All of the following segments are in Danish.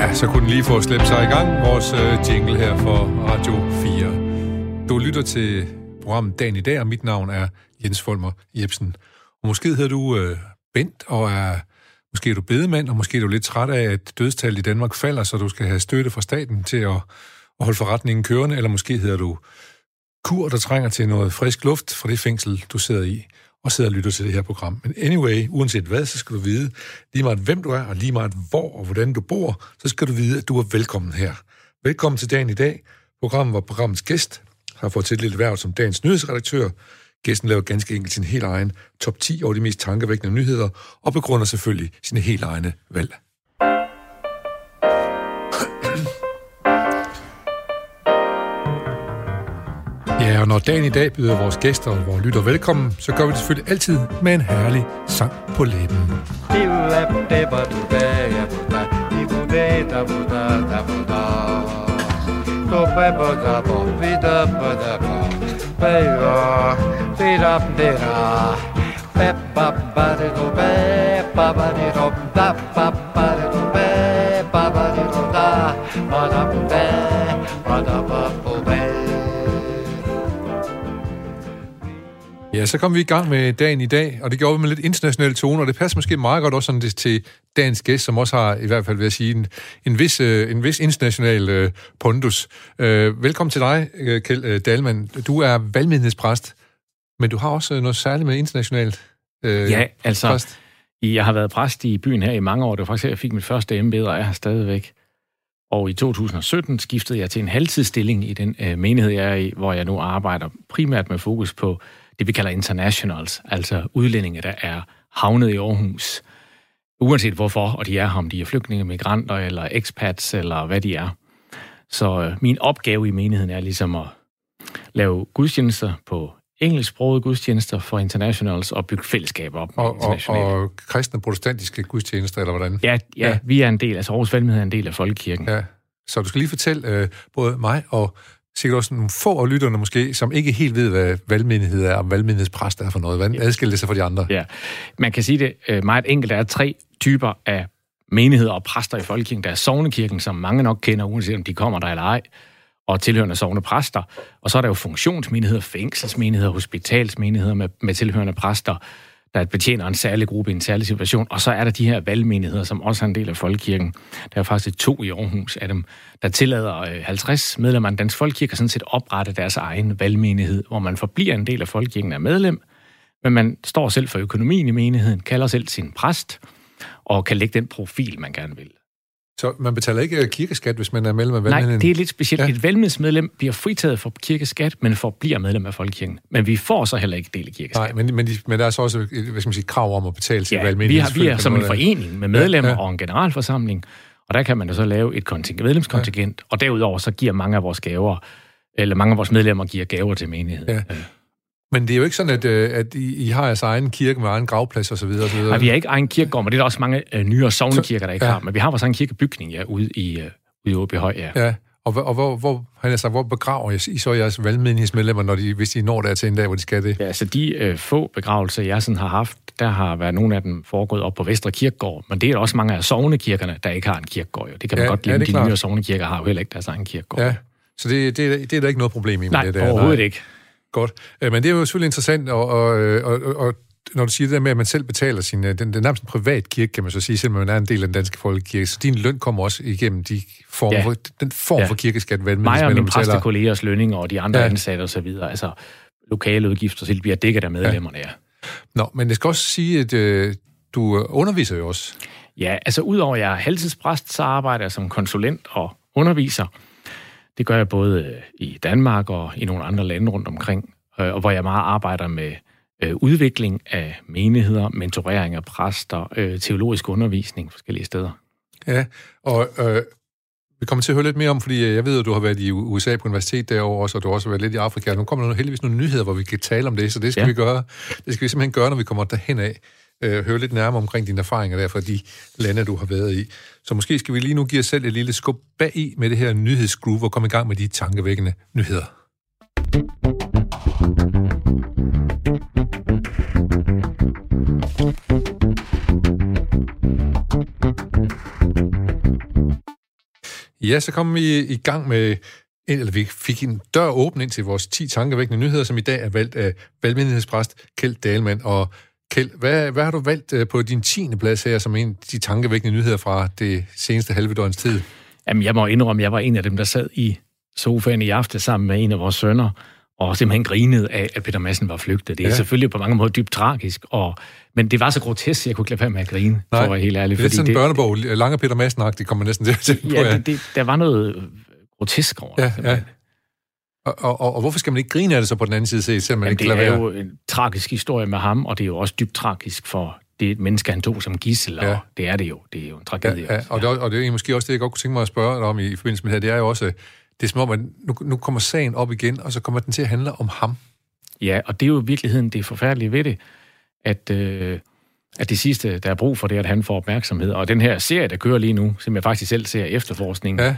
Ja, så kunne den lige få slæbt sig i gang, vores øh, jingle her for Radio 4. Du lytter til programmet Dagen i dag, og mit navn er Jens Folmer Jebsen. Og måske hedder du øh, Bent, og er, måske er du bedemand, og måske er du lidt træt af, at dødstallet i Danmark falder, så du skal have støtte fra staten til at, at holde forretningen kørende, eller måske hedder du Kur, der trænger til noget frisk luft fra det fængsel, du sidder i og sidder og lytter til det her program. Men anyway, uanset hvad, så skal du vide, lige meget hvem du er, og lige meget hvor og hvordan du bor, så skal du vide, at du er velkommen her. Velkommen til dagen i dag. Programmet var programmets gæst, har fået til et lille værv som dagens nyhedsredaktør. Gæsten laver ganske enkelt sin helt egen top 10 over de mest tankevækkende nyheder, og begrunder selvfølgelig sine helt egne valg. Ja, og når dagen i dag byder vores gæster og vores lytter velkommen, så gør vi det selvfølgelig altid med en herlig sang på læben. Ja, så kom vi i gang med dagen i dag, og det gjorde vi med lidt internationale toner, og det passer måske meget godt også sådan det, til dagens gæst, som også har, i hvert fald vil jeg sige, en, en, vis, øh, en vis international øh, pondus. Øh, velkommen til dig, øh, Kjeld øh, Dalman. Du er valgmedighedspræst, men du har også noget særligt med internationalt øh, Ja, altså, præst. jeg har været præst i byen her i mange år. Det var faktisk her, jeg fik mit første embede, og jeg har stadigvæk. Og i 2017 skiftede jeg til en halvtidsstilling i den øh, menighed, jeg er i, hvor jeg nu arbejder primært med fokus på det, vi kalder internationals, altså udlændinge, der er havnet i Aarhus, uanset hvorfor, og de er her, om de er flygtninge, migranter eller expats, eller hvad de er. Så øh, min opgave i menigheden er ligesom at lave gudstjenester på engelsksprogede gudstjenester for internationals og bygge fællesskaber op. Og, og, og kristne protestantiske gudstjenester, eller hvordan? Ja, ja, ja. vi er en del, altså Aarhus Valgmenighed er en del af Folkekirken. Ja. Så du skal lige fortælle øh, både mig og sikkert også nogle få af lytterne måske, som ikke helt ved, hvad valgmenighed er, og valgmenighedspræst er for noget. Hvordan adskiller det sig fra de andre? Ja, man kan sige det øh, meget enkelt. Der er tre typer af menigheder og præster i folkekirken. Der er sovnekirken, som mange nok kender, uanset om de kommer der eller ej, og tilhørende sovne præster. Og så er der jo funktionsmenigheder, fængselsmenigheder, hospitalsmenigheder med, med tilhørende præster der betjener en særlig gruppe i en særlig situation. Og så er der de her valgmenigheder, som også er en del af Folkekirken. Der er faktisk to i Aarhus af dem, der tillader øh, 50 medlemmer af Dansk Folkekirke sådan set oprette deres egen valgmenighed, hvor man forbliver en del af Folkekirken er medlem, men man står selv for økonomien i menigheden, kalder selv sin præst, og kan lægge den profil, man gerne vil. Så man betaler ikke kirkeskat, hvis man er medlem af valgmenigheden? Nej, det er lidt specielt. Ja. Et valgmenighedsmedlem bliver fritaget for kirkeskat, men bliver medlem af folkekirken. Men vi får så heller ikke del i kirkeskat. Nej, men, men, de, men der er så også hvad skal man sige, krav om at betale til ja, valgmenigheden. Vi, har, vi er som en forening med medlemmer ja, ja. og en generalforsamling, og der kan man så lave et kontingent, medlemskontingent, ja. og derudover så giver mange af vores gaver, eller mange af vores medlemmer giver gaver til menigheden. Ja. Men det er jo ikke sådan, at, øh, at I, I har jeres egen kirke med egen gravplads osv. Nej, vi har ikke egen kirkegård, men det er der også mange uh, nyere sovnekirker, der ikke ja. har. Men vi har vores egen kirkebygning ja, ude i, uh, ude i Åbyhøj, ja. ja. Og, og hvor, hvor, han sagt, hvor begraver I så jeres valgmenighedsmedlemmer, når de, hvis de når der til en dag, hvor de skal det? Ja, så de uh, få begravelser, jeg sådan har haft, der har været nogle af dem foregået op på Vestre Kirkegård, men det er også mange af sovnekirkerne, der ikke har en kirkegård. Jo. Det kan man ja, godt glemme. Ja, de nyere sovnekirker har jo heller ikke deres egen kirkegård. Ja, så det, det, det er der ikke noget problem i med Nej, det der? Nej, overhovedet ikke. Godt. Øh, men det er jo selvfølgelig interessant, og, og, og, og når du siger det der med, at man selv betaler sin... Den, den er nærmest en privat kirke, kan man så sige, selvom man er en del af den danske folkekirke. Så din løn kommer også igennem de form ja. for, den form ja. for kirkeskat, hvad Mig og mine præstekollegers lønninger og de andre ja. ansatte osv., altså lokale udgifter, så bliver dækket af medlemmerne, ja. ja. Nå, men jeg skal også sige, at øh, du underviser jo også. Ja, altså udover at jeg er halvtidspræst, så arbejder jeg som konsulent og underviser. Det gør jeg både øh, i Danmark og i nogle andre lande rundt omkring, øh, og hvor jeg meget arbejder med øh, udvikling af menigheder, mentorering af præster, teologisk undervisning forskellige steder. Ja, og øh, vi kommer til at høre lidt mere om, fordi jeg ved, at du har været i USA på universitet derovre også, og du har også været lidt i Afrika. Nu kommer der heldigvis nogle nyheder, hvor vi kan tale om det, så det skal ja. vi gøre. Det skal vi simpelthen gøre, når vi kommer derhen af øh, høre lidt nærmere omkring dine erfaringer der fra de lande, du har været i. Så måske skal vi lige nu give os selv et lille skub bag i med det her nyhedsgroove og komme i gang med de tankevækkende nyheder. Ja, så kom vi i gang med, eller vi fik en dør åben ind til vores 10 tankevækkende nyheder, som i dag er valgt af valgmyndighedspræst Kjeld Dalman. Og Kjeld, hvad, hvad har du valgt øh, på din 10. plads her, som en af de tankevækkende nyheder fra det seneste halve døgns tid? Jamen, jeg må indrømme, at jeg var en af dem, der sad i sofaen i aften sammen med en af vores sønner, og simpelthen grinede af, at Peter Madsen var flygtet. Det er ja. selvfølgelig på mange måder dybt tragisk, og, men det var så grotesk, at jeg kunne ikke lade være med at grine, Nej, for at være helt ærlig. Det er sådan en børnebog, lange Peter madsen kommer næsten til at tænke ja, på. Ja, det, det, der var noget grotesk over ja, det. Ja. Og, og, og, hvorfor skal man ikke grine af det så på den anden side selvom man Jamen, ikke det er jo en tragisk historie med ham, og det er jo også dybt tragisk for det menneske, han tog som gissel, ja. og det er det jo. Det er jo en tragedie. Ja, ja. Og, det, og det er måske også det, jeg godt kunne tænke mig at spørge dig om i, i forbindelse med det her, det er jo også, det er som om, at nu, nu kommer sagen op igen, og så kommer den til at handle om ham. Ja, og det er jo i virkeligheden det forfærdelige ved det, at, øh, at det sidste, der er brug for, det er, at han får opmærksomhed. Og den her serie, der kører lige nu, som jeg faktisk selv ser efterforskning, ja.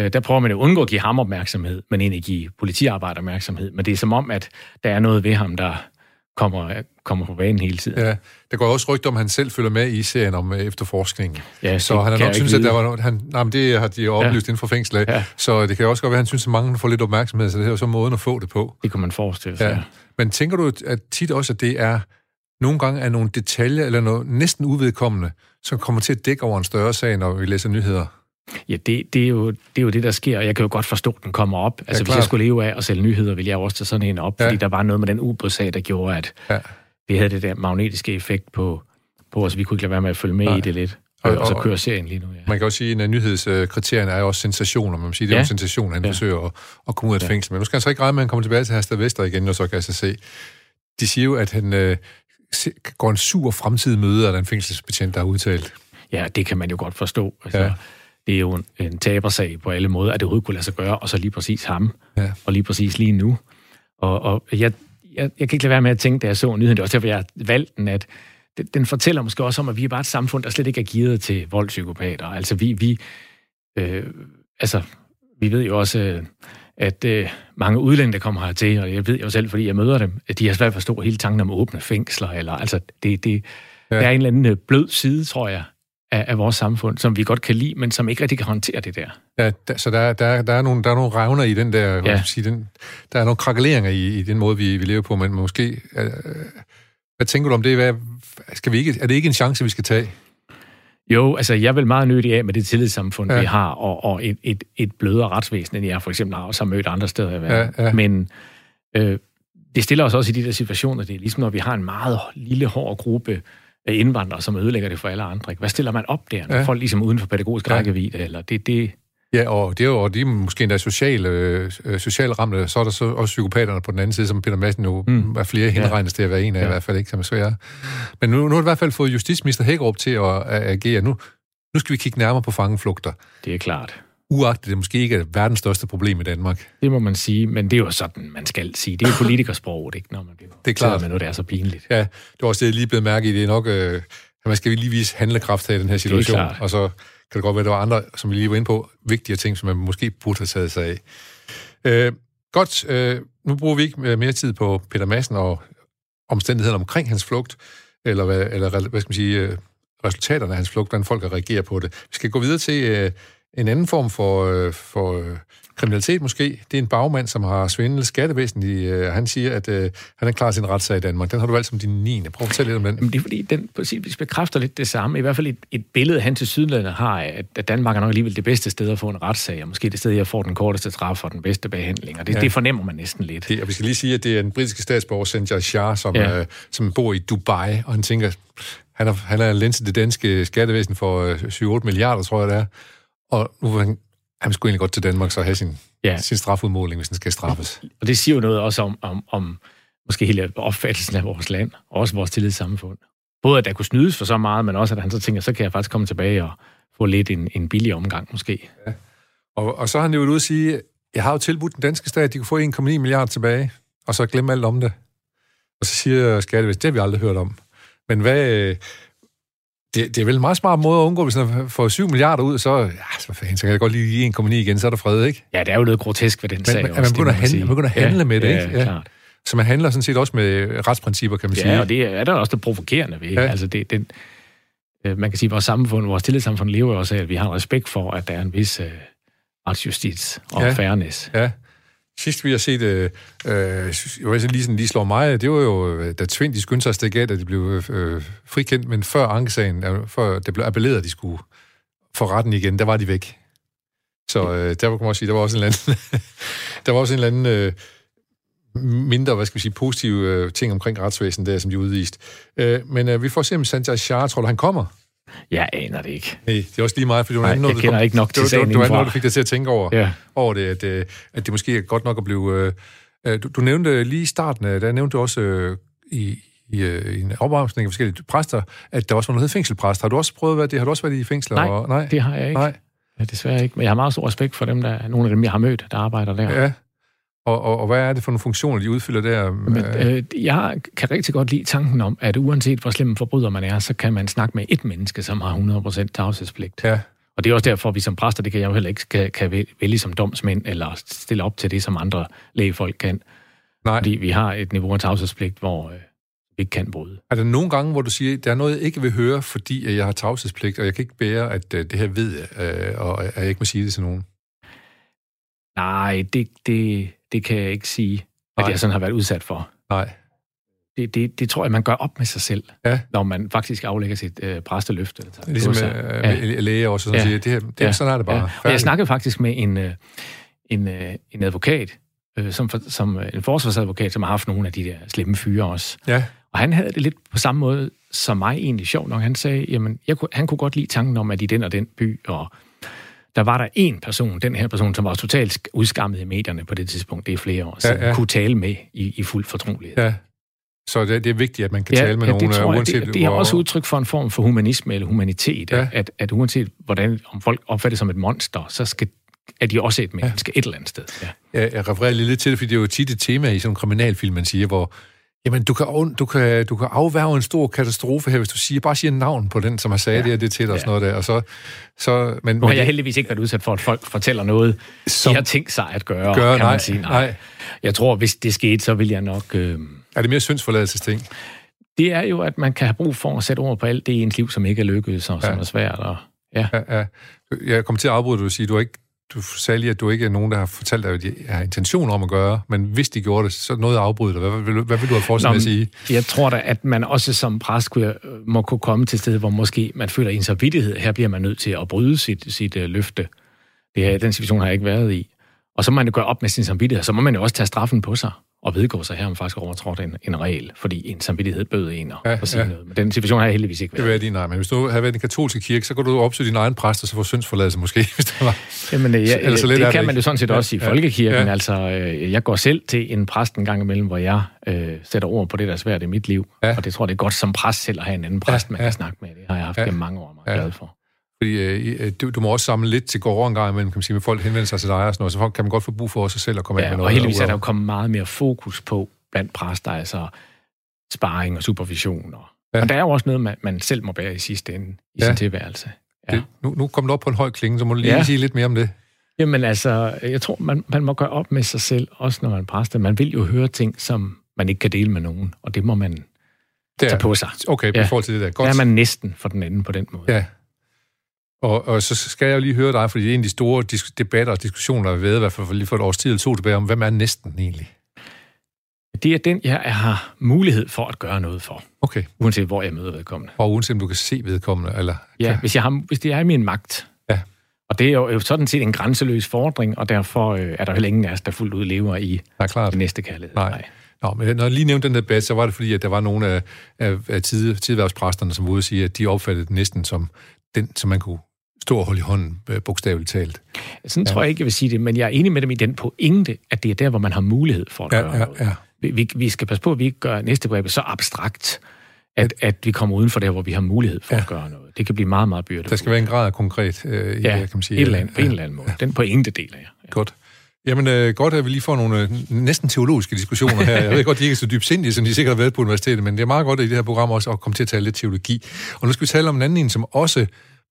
Øh, der prøver man at undgå at give ham opmærksomhed, men egentlig give politiarbejder opmærksomhed. Men det er som om, at der er noget ved ham, der kommer, kommer på banen hele tiden. Ja, der går også rygter om, at han selv følger med i serien om øh, efterforskningen. Ja, så han har nok synes, at der var noget, han, nej, men det har de oplyst ja. inden for fængslet. Ja. Så det kan også godt være, at han synes, at mange får lidt opmærksomhed, så det er jo så måden at få det på. Det kan man forestille sig. Ja. Men tænker du at tit også, at det er nogle gange er nogle detaljer eller noget næsten uvedkommende, som kommer til at dække over en større sag, når vi læser nyheder? Ja, det, det, er jo, det er jo det, der sker, og jeg kan jo godt forstå, at den kommer op. Altså, ja, hvis jeg skulle leve af at sælge nyheder, ville jeg også tage sådan en op, ja. fordi der var noget med den ubådssag, der gjorde, at ja. vi havde det der magnetiske effekt på, på os. Vi kunne ikke lade være med at følge med Nej. i det lidt. Og, og, og så kører serien lige nu, ja. Man kan også sige, at en af nyhedskriterierne er jo også sensationer. Man må sige, det er ja. en sensation, at han ja. forsøger at, at komme ud af et ja. fængsel. Men nu skal han så ikke regne med, at han kommer tilbage til Hersted Vester igen, og så kan jeg så se. De siger jo, at han øh, går en sur fremtidig møde af den fængselsbetjent, der har udtalt. Ja, det kan man jo godt forstå. Altså, ja det er jo en, en tabersag på alle måder, at det overhovedet kunne lade sig gøre, og så lige præcis ham, ja. og lige præcis lige nu. Og, og jeg, jeg, jeg kan ikke lade være med at tænke, da jeg så nyheden, det er også derfor, jeg valgte den, at den, den fortæller måske også om, at vi er bare et samfund, der slet ikke er givet til voldspsykopater. Altså vi, vi, øh, altså, vi ved jo også, at øh, mange udlændinge, der kommer hertil, og jeg ved jo selv, fordi jeg møder dem, at de har svært at forstå hele tanken om åbne fængsler, eller altså, det, det, ja. der er en eller anden øh, blød side, tror jeg, af, af vores samfund, som vi godt kan lide, men som ikke rigtig kan håndtere det der. Ja, der, så der, der, der, er nogle, der er nogle revner i den der, ja. sige, den, der er nogle krakeleringer i, i den måde, vi, vi lever på, men måske... Øh, hvad tænker du om det? Hvad, skal vi ikke, er det ikke en chance, vi skal tage? Jo, altså jeg vil meget nyttig af med det tillidssamfund, ja. vi har, og, og et, et, et blødere retsvæsen, end jeg for eksempel har også har mødt andre steder i verden. Ja, ja. Men øh, det stiller os også i de der situationer, det er ligesom når vi har en meget lille, hård gruppe indvandrere, som ødelægger det for alle andre. Hvad stiller man op der, når ja. folk ligesom uden for pædagogisk ja. rækkevidde? Eller det, det... Ja, og det er jo de er måske endda sociale, øh, sociale ramte, så er der så også psykopaterne på den anden side, som Peter Madsen jo mm. er flere henregnes ja. til at være en af, ja. i hvert fald ikke, som er. Men nu, nu har det i hvert fald fået justitsminister Hækkerup til at, at agere. Nu, nu skal vi kigge nærmere på fangeflugter. Det er klart uagtet det måske ikke er verdens største problem i Danmark. Det må man sige, men det er jo sådan, man skal sige. Det er jo politikersproget, ikke, når man bliver det er klart. med noget, det er så pinligt. Ja, det var også det, jeg lige blevet mærke i. Det er nok, øh, at man skal lige vise handlekraft her i den her situation. Og så kan det godt være, at der var andre, som vi lige var inde på, vigtigere ting, som man måske burde have taget sig af. Øh, godt, øh, nu bruger vi ikke mere tid på Peter Madsen og omstændighederne omkring hans flugt, eller hvad, eller hvad skal man sige, øh, resultaterne af hans flugt, hvordan folk reagerer på det. Vi skal gå videre til øh, en anden form for, øh, for øh, kriminalitet måske. Det er en bagmand, som har svindlet skattevæsen. Øh, han siger, at øh, han er klar til en retssag i Danmark. Den har du valgt som din 9. Prøv at fortælle lidt om den. Jamen, det er fordi, den præcis bekræfter lidt det samme. I hvert fald et, et billede, han til Sydlandet har, at Danmark er nok alligevel det bedste sted at få en retssag, og måske det sted, jeg får den korteste straf og den bedste behandling. Og det, ja. det fornemmer man næsten lidt. Det, og vi skal lige sige, at det er en britiske statsborger, Sanjay Shah, som, ja. øh, som bor i Dubai, og han tænker, han er, han er lenset det danske skattevæsen for øh, 7-8 milliarder, tror jeg det er. Og nu vil han, han skulle egentlig godt til Danmark så have sin, ja. sin strafudmåling, hvis den skal straffes. Og det siger jo noget også om, om, om måske hele opfattelsen af vores land, og også vores tillidssamfund. Både at der kunne snydes for så meget, men også at han så tænker, så kan jeg faktisk komme tilbage og få lidt en, en billig omgang måske. Ja. Og, og så har han jo ude at sige, jeg har jo tilbudt den danske stat, de kunne få 1,9 milliarder tilbage, og så glemme alt om det. Og så siger Skattevæsen, det har vi aldrig hørt om. Men hvad, det, det er vel en meget smart måde at undgå, hvis man får 7 milliarder ud, så, ja, så, fanden, så kan jeg godt lige 1,9 igen, så er der fred, ikke? Ja, det er jo noget grotesk ved den men, sag men, også, man begynder, at handle, man begynder at handle ja, med det, ja, ikke? Ja, klart. Så man handler sådan set også med retsprincipper, kan man ja, sige. Ja, og det er der også det provokerende ved. Ja. Altså, det, det, øh, man kan sige, at vores samfund, vores tillidssamfund lever også af, at vi har respekt for, at der er en vis øh, retsjustits og ja. fairness. Ja. Sidst vi har set, øh, øh, jeg lige, sådan, lige slår mig, det var jo, øh, da Tvind de skyndte sig at stikke af, da de blev øh, øh frikendt, men før ankesagen, øh, før det blev appelleret, at de skulle få retten igen, der var de væk. Så øh, der kan man også sige, der var også en eller anden, der var også en eller anden øh, mindre, hvad skal vi sige, positive øh, ting omkring retsvæsenet der, som de udviste. Øh, men øh, vi får se, om Sanjay Shah, tror du, han kommer? Jeg aner det ikke. Nej, det er også lige meget, fordi du Nej, noget, jeg kender ikke nok til du, sagen Du, du, du noget, du fik dig til at tænke over, ja. over det, at, øh, at det måske er godt nok at blive... Øh, du, du nævnte lige i starten, der nævnte du også øh, i, i, i en opvarmning af forskellige præster, at der også var noget fængselpræst. Har du også prøvet at være det? Har du også været i fængsler? Nej, og, nej, det har jeg ikke. Nej. Ja, desværre ikke. Men jeg har meget stor respekt for dem, der nogle af dem, jeg har mødt, der arbejder der. Ja. Og, og, og hvad er det for nogle funktioner, de udfylder der? Men, øh, jeg kan rigtig godt lide tanken om, at uanset hvor slem forbryder man er, så kan man snakke med et menneske, som har 100% tavshedspligt. Ja. Og det er også derfor, at vi som præster, det kan jeg jo heller ikke, kan, kan vælge som domsmænd, eller stille op til det, som andre lægefolk kan. Nej. Fordi vi har et niveau af tavshedspligt, hvor øh, vi ikke kan bryde. Er der nogle gange, hvor du siger, at der er noget, jeg ikke vil høre, fordi jeg har tavshedspligt, og jeg kan ikke bære, at øh, det her ved jeg, øh, og at jeg ikke må sige det til nogen? Nej, det, det, det kan jeg ikke sige, at Nej. jeg sådan har været udsat for. Nej. Det, det, det tror jeg, man gør op med sig selv, ja. når man faktisk aflægger sit øh, præsteløfte. Ligesom øh, ja. læger også, som ja. siger, det, her, det, ja. sådan er det bare. Ja. Og jeg snakkede faktisk med en, øh, en, øh, en advokat, øh, som, som en forsvarsadvokat, som har haft nogle af de der slemme fyre også. Ja. Og han havde det lidt på samme måde som mig egentlig sjov nok. Han sagde, jamen, jeg kunne, han kunne godt lide tanken om, at i den og den by, og der var der en person, den her person, som var totalt udskammet i medierne på det tidspunkt, det er flere år, som ja, ja. kunne tale med i, i fuld fortrolighed. Ja. Så det, det er vigtigt, at man kan ja, tale med ja, nogen, det tror jeg, uanset... Det, det er hvor... også udtryk for en form for humanisme eller humanitet, ja. at, at uanset hvordan om folk opfattes som et monster, så skal er de også et menneske ja. et eller andet sted. Ja. Jeg, jeg refererer lidt til det, fordi det er jo tit et tema i sådan en kriminalfilm, man siger, hvor Jamen, du kan, du kan, du kan afværge en stor katastrofe her, hvis du siger, bare siger navn på den, som har sagt ja. det og det til dig, og sådan noget der. Og så, så, men, nu har jeg det, heldigvis ikke været udsat for, at folk fortæller noget, som de har tænkt sig at gøre, gøre kan nej, man sige. Nej. nej. Jeg tror, hvis det skete, så vil jeg nok... Øh... Er det mere syndsforladelsesting? Det er jo, at man kan have brug for at sætte ord på alt det i ens liv, som ikke er lykkedes, og ja. som er svært. Og, ja. Ja, ja. Jeg kommer til at afbryde, du siger, du har ikke du sagde lige, at du ikke er nogen, der har fortalt dig, at de har intention om at gøre, men hvis de gjorde det, så noget afbryde dig. Hvad, hvad, hvad, hvad vil du have fortsat med at sige? Jeg tror da, at man også som præst kunne, må kunne komme til et sted, hvor måske man føler en samvittighed. Her bliver man nødt til at bryde sit, sit uh, løfte. Det er, den situation har jeg ikke været i. Og så må man jo gøre op med sin samvittighed, så må man jo også tage straffen på sig og vedgå sig her, om faktisk overtrådt en, en regel, fordi en samvittighed bød en ja, at sige ja. noget. Men den situation har jeg heldigvis ikke været. Det er din, nej, men hvis du havde været i den katolske kirke, så kunne du opsøge din egen præst, og så få syndsforladelse måske, hvis det var. Jamen, ja, så, så det, det kan man jo sådan set ja, også i ja, folkekirken. Ja. Altså, øh, jeg går selv til en præst en gang imellem, hvor jeg øh, sætter ord på det, der er svært i mit liv. Ja. Og det tror jeg, det er godt som præst selv at have en anden præst, ja, man ja. kan snakke med. Det har jeg haft ja. gennem mange år, meget ja. glad for. Fordi øh, du, du må også samle lidt til gårde en gang imellem, kan man sige, med folk henvender sig til dig og sådan noget, så folk kan man godt få brug for sig selv at komme ja, ind med noget. og heldigvis er der jo kommet meget mere fokus på, blandt præster, altså sparring og supervision. Og, ja. og der er jo også noget, man, man selv må bære i sidste ende i ja. sin tilværelse. Ja. Det, nu, nu kommer du op på en høj klinge, så må du lige ja. sige lidt mere om det. Jamen altså, jeg tror, man, man må gøre op med sig selv, også når man er præster. Man vil jo høre ting, som man ikke kan dele med nogen, og det må man det er, tage på sig. Okay, ja. i forhold til det der. Godt. Der er man næsten for den anden på den måde. Ja. Og, og så skal jeg jo lige høre dig, fordi det er en af de store debatter og diskussioner, der har været, i hvert fald lige for et års tid eller to tilbage, om hvem er næsten egentlig? Det er den, jeg har mulighed for at gøre noget for. Okay. Uanset hvor jeg møder vedkommende. Og uanset om du kan se vedkommende, eller... Ja, hvis, jeg har, hvis det er i min magt. Ja. Og det er jo sådan set en grænseløs fordring, og derfor øh, er der heller ingen af os, der fuldt ud lever i Nej, klart. det næste kærlighed. Nej. Nej. Nå, men når jeg lige nævnte den debat, så var det fordi, at der var nogle af, af, af tid, tidværvspræsterne, som ville sige, at de opfattede det næsten som den, som man kunne stå og holde i hånden, øh, bogstaveligt talt. Sådan ja. tror jeg ikke, jeg vil sige det, men jeg er enig med dem i den pointe, at det er der, hvor man har mulighed for at ja, gøre ja, noget. Ja vi, vi skal passe på, at vi ikke gør næste begrebet så abstrakt, at, at vi kommer uden for det, hvor vi har mulighed for ja. at gøre noget. Det kan blive meget, meget byrde. Der skal være en grad af konkret øh, i ja, det, kan man sige. Et eller andet, ja. på en eller anden måde. Den pointe deler jeg. Ja. Godt. Jamen, øh, godt, at vi lige får nogle øh, næsten teologiske diskussioner her. Jeg ved godt, de ikke er så dybsindige, som de sikkert har været på universitetet, men det er meget godt i det her program også at komme til at tale lidt teologi. Og nu skal vi tale om en anden en, som også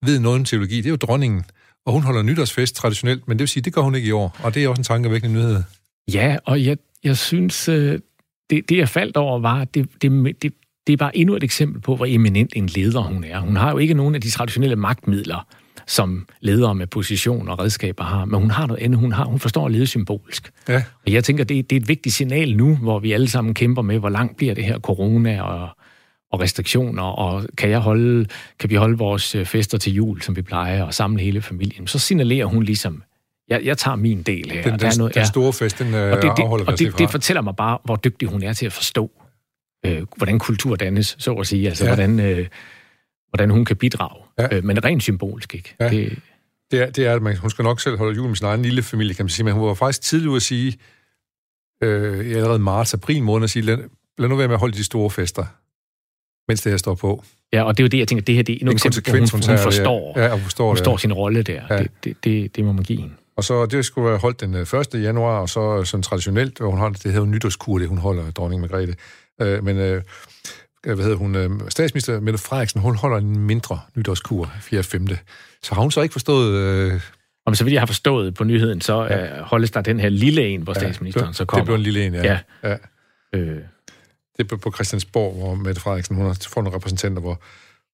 ved noget om teologi. Det er jo dronningen. Og hun holder nytårsfest traditionelt, men det vil sige, det gør hun ikke i år. Og det er også en tankevækkende nyhed. Ja, og jeg, jeg synes, øh, det, det jeg faldt over var, at det, det, det, det er bare endnu et eksempel på, hvor eminent en leder hun er. Hun har jo ikke nogen af de traditionelle magtmidler, som ledere med position og redskaber har. Men hun har noget andet. Hun, har, hun forstår at lede symbolisk. Ja. Og jeg tænker, det, det er et vigtigt signal nu, hvor vi alle sammen kæmper med, hvor langt bliver det her corona og, og restriktioner, og kan, jeg holde, kan vi holde vores øh, fester til jul, som vi plejer, og samle hele familien. Så signalerer hun ligesom, jeg, jeg tager min del her. Den, den, noget, den store fest, den øh, og det, det, afholder og det, det fortæller mig bare, hvor dygtig hun er til at forstå, øh, hvordan kultur dannes, så at sige. Altså, ja. hvordan, øh, hvordan hun kan bidrage. Ja. Ja. Øh, men rent symbolsk, ikke? Ja. Det, Det er, det er, at man, hun skal nok selv holde jul med sin egen lille familie, kan man sige, men hun var faktisk tidlig ude at sige, øh, i allerede marts, april måned, at sige, lad, lad nu være med at holde de store fester, mens det her står på. ja, og det er jo det, jeg tænker, det her det er endnu En konsekvens, hun, hun hun, forstår, Ja, og forstår hun det. forstår sin rolle der. Ja. Ja. Det, det, det, det må man give hende. Og så det skulle være holdt den øh, 1. januar, og så sådan traditionelt, og hun har det hedder jo nytårskur, det hun holder, dronning Margrethe. Øh, men øh, hvad hedder hun, øh, statsminister Mette Frederiksen, hun holder en mindre nytårskur, 4. 5. Så har hun så ikke forstået... Øh, Og så vidt jeg har forstået på nyheden, så Ja. ja. holdes der den her lille en, hvor ja, statsministeren så det kommer. blev en lille en, ja. Ja. ja. Øh, Det er på Christiansborg, hvor Mette Frederiksen hun har får nogle repræsentanter, hvor,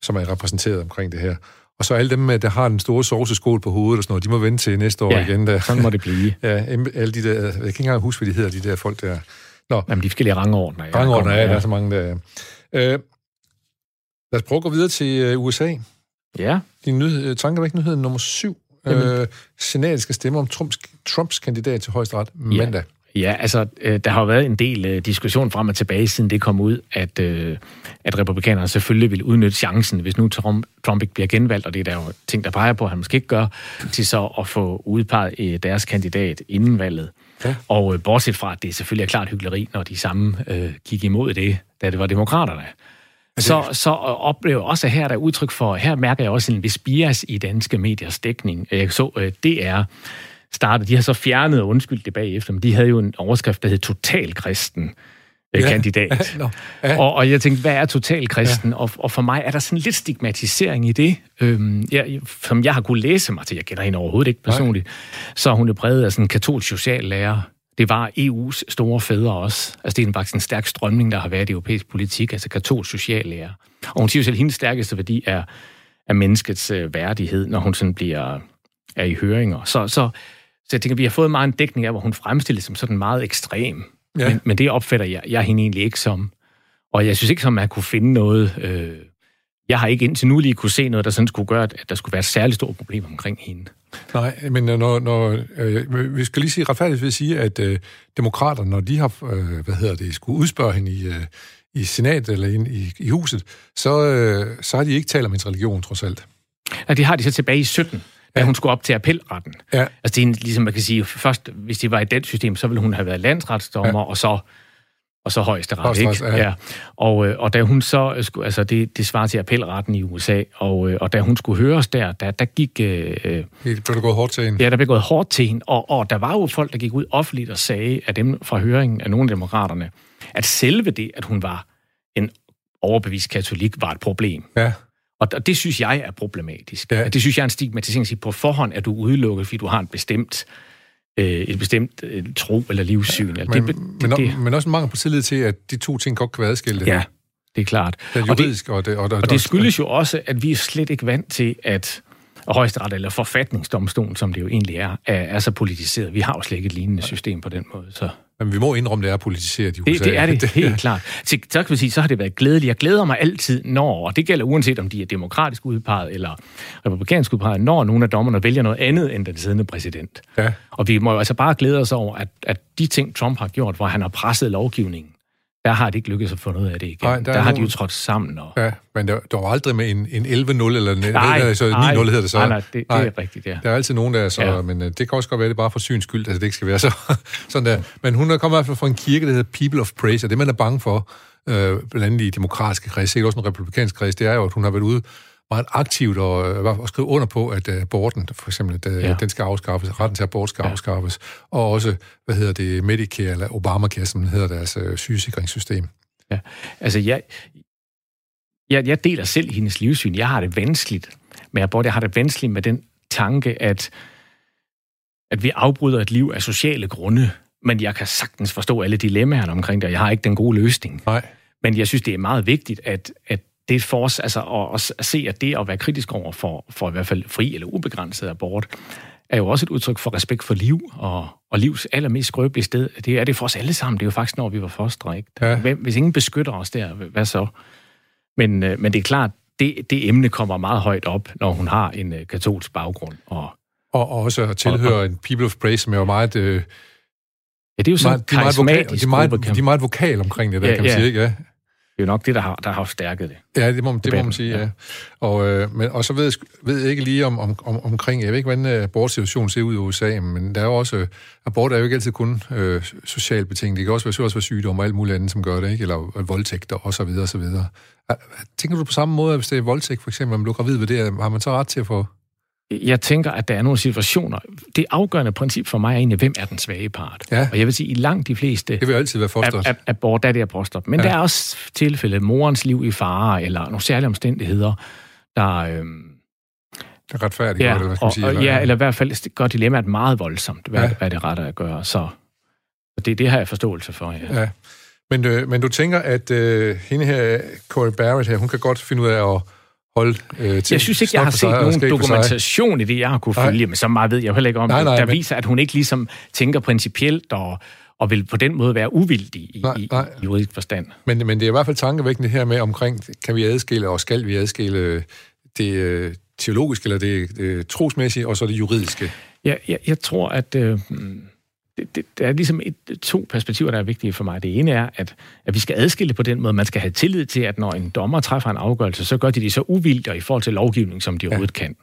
som er repræsenteret omkring det her. Og så alle dem, øh, der har den store sovseskål på hovedet og sådan noget, de må vente til næste år ja, igen. Der. sådan må det blive. Ja, alle de der, jeg kan ikke engang huske, hvad de hedder, de der folk der. Jamen, de forskellige rangordner. ja, Rangordner er, der er så mange der. Øh, lad os prøve at gå videre til øh, USA. Ja, Din nyhed, øh, tankevæk nyhed nummer syv. Øh, Senatet skal stemme om Trumps, Trumps kandidat til højesteret mandag. Ja, altså, øh, der har jo været en del øh, diskussion frem og tilbage, siden det kom ud, at, øh, at republikanerne selvfølgelig vil udnytte chancen, hvis nu Trump, Trump ikke bliver genvalgt, og det er der jo ting, der peger på, at han måske ikke gør, til så at få udpeget øh, deres kandidat inden valget. Ja. Og øh, bortset fra, at det selvfølgelig er klart hyggeleri, når de samme øh, gik imod det, da det var demokraterne. Så, så oplever også, her er der udtryk for, her mærker jeg også en vis bias i danske mediers dækning. Jeg så, øh, det er startet, de har så fjernet og undskyldt det bagefter, men de havde jo en overskrift, der hed Totalkristen øh, Ja. kandidat. Nå, ja. Og, og jeg tænkte, hvad er totalkristen? Ja. Og, og for mig er der sådan lidt stigmatisering i det, øhm, jeg, som jeg har kunne læse mig til. Jeg kender hende overhovedet ikke personligt. Nej. Så hun er præget af sådan en katolsk sociallærer. Det var EU's store fædre også. Altså det er faktisk en stærk strømning, der har været i europæisk politik, altså katolsk sociallærer. Og hun siger selv, at hendes stærkeste værdi er, er menneskets øh, værdighed, når hun sådan bliver er i høringer. Så, så, så jeg tænker, vi har fået meget en dækning af, hvor hun fremstilles som sådan meget ekstrem. Ja. Men, men det opfatter jeg, jeg hende egentlig ikke som. Og jeg synes ikke, som man kunne finde noget... Øh, jeg har ikke indtil nu lige kunne se noget, der sådan skulle gøre, at der skulle være et særligt stort problem omkring hende. Nej, men øh, når, når, øh, vi skal lige sige retfærdigt at sige, at øh, demokraterne, når de har, øh, hvad hedder det, skulle udspørge hende i, øh, i senatet eller i, i, i huset, så, øh, så har de ikke talt om hendes religion, trods alt. Og det har de så tilbage i 17, da Ja. hun skulle op til appelretten. Ja. Altså det er en, ligesom man kan sige, først hvis de var i det system, så ville hun have været landsretsdommer, ja. og så og så højesteret, Højesteret, ikke? ja. Ja. Og, øh, og da hun så, øh, skulle, altså det, det svarer til appelretten i USA, og, øh, og da hun skulle høres der, der, der gik, øh, Det blev der gået hårdt til hende. ja, der blev gået hårdt til hende, og, og der var jo folk, der gik ud offentligt og sagde, af dem fra høringen af nogle af demokraterne, at selve det, at hun var en overbevist katolik, var et problem. Ja. Og og det synes jeg er problematisk. Ja. Det synes jeg er en stigmatisering at sige, på forhånd er du udelukket, fordi du har en bestemt, øh, et bestemt øh, tro eller livssyn. Eller Men, det, men, det, det, men også en mangel på tillid til, at de to ting godt kan være adskilte. ja, det er klart. Det er Og det, juridisk, og det... Og, og, og det skyldes jo også, at vi er slet ikke vant til, at og højesteret eller forfatningsdomstolen, som det jo egentlig er, er, er så politiseret. Vi har jo slet ikke et lignende system på den måde. Så Men vi må indrømme, det er politiseret i USA. det, det er det, helt klart. Så, så kan vi sige, så har det været glædeligt. Jeg glæder mig altid, når, og det gælder uanset om de er demokratisk udpeget eller republikansk udpeget, når nogle af dommerne vælger noget andet end den siddende præsident. Ja. Og vi må jo altså bare glæde os over, at, at de ting, Trump har gjort, hvor han har presset lovgivningen, der har det ikke lykkedes at få noget af det igen. Nej, der der, er har nogen- de jo trådt sammen. Og... Ja, men der, der var aldrig med en, en 11-0 eller en, Nej, eller så 9-0 nej, hedder det så. Nej, nej, det, det er rigtigt, ja. Der er altid nogen, der er så, ja. Ja. men øh, det kan også godt være, det er bare for syns skyld, altså det ikke skal være så, sådan der. Men hun er kommet i hvert fald fra en kirke, der hedder People of Praise, og det man er bange for, øh, blandt andet i demokratiske kreds, sikkert også en republikansk kreds, det er jo, at hun har været ude meget aktivt og, øh, og skrive under på, at øh, aborten, for eksempel, at, øh, Ja. den skal afskaffes, retten til abort skal Ja. afskaffes, og også, hvad hedder det, Medicare, eller Obamacare, som hedder deres øh, sygesikringssystem. Ja, altså jeg, jeg, jeg deler selv hendes livssyn. Jeg har det vanskeligt med abort. Jeg har det vanskeligt med den tanke, at, at vi afbryder et liv af sociale grunde. Men jeg kan sagtens forstå alle dilemmaerne omkring det, og jeg har ikke den gode løsning. Nej. Men jeg synes, det er meget vigtigt, at, at det for os, altså at, at se, at det at være kritisk over for, for i hvert fald fri eller ubegrænset abort, er jo også et udtryk for respekt for liv, og, og livs allermest skrøbelige sted. Det er det for os alle sammen. Det er jo faktisk, når vi var fostre, ikke? Ja. Hvem, hvis ingen beskytter os der, hvad så? Men, øh, men det er klart, det, det emne kommer meget højt op, når hun har en øh, katolsk baggrund. Og, og, og også tilhører og, en People of Praise, som er jo meget... Øh, ja, det er jo sådan meget, de, er meget vokal, de, er meget, de er meget vokal omkring det der, ja, kan man ja. sige, ikke? Ja det er jo nok det, der har, der har stærket det. Ja, det må, det må man sige, ja. ja. Og, øh, men, og så ved jeg, ved jeg ikke lige om, om, om, omkring, jeg ved ikke, hvordan øh, abortsituationen ser ud i USA, men der er jo også, abort er jo ikke altid kun øh, socialt betinget, det kan også være, også være sygdom og alt muligt andet, som gør det, ikke? eller øh, voldtægter og så videre og så videre. Tænker du på samme måde, at hvis det er voldtægt, for eksempel, om du er gravid ved det, har man så ret til at få jeg tænker, at der er nogle situationer. Det afgørende princip for mig er egentlig, hvem er den svage part? Ja. Og jeg vil sige, i langt de fleste... Det vil altid være fosteret. Ab- abort, der er det fosteret. Men ja. der er også tilfælde, morens liv i fare, eller nogle særlige omstændigheder, der... Øhm, det er retfærdigt, ja, eller hvad skal man sige? Og, eller, ja, eller i hvert fald gør dilemmaet meget voldsomt, hvad, ja. hvad det er ret at gøre. Så det, det har jeg forståelse for, ja. ja. Men, øh, men du tænker, at øh, hende her, Corey Barrett her, hun kan godt finde ud af at holde øh, til Jeg synes ikke, jeg har set nogen dokumentation i det, jeg har kunne følge, men så meget ved jeg heller ikke om nej, nej, der men... viser, at hun ikke ligesom tænker principielt og, og vil på den måde være uvildig i, nej, nej. i juridisk forstand. Men, men det er i hvert fald tankevækkende her med omkring, kan vi adskille, og skal vi adskille det øh, teologiske, eller det, det trosmæssige, og så det juridiske? Ja, jeg, jeg tror, at... Øh, det, det, der er ligesom et, to perspektiver, der er vigtige for mig. Det ene er, at, at vi skal adskille på den måde. Man skal have tillid til, at når en dommer træffer en afgørelse, så gør de det så uvildt i forhold til lovgivning, som de overhovedet ja. kan.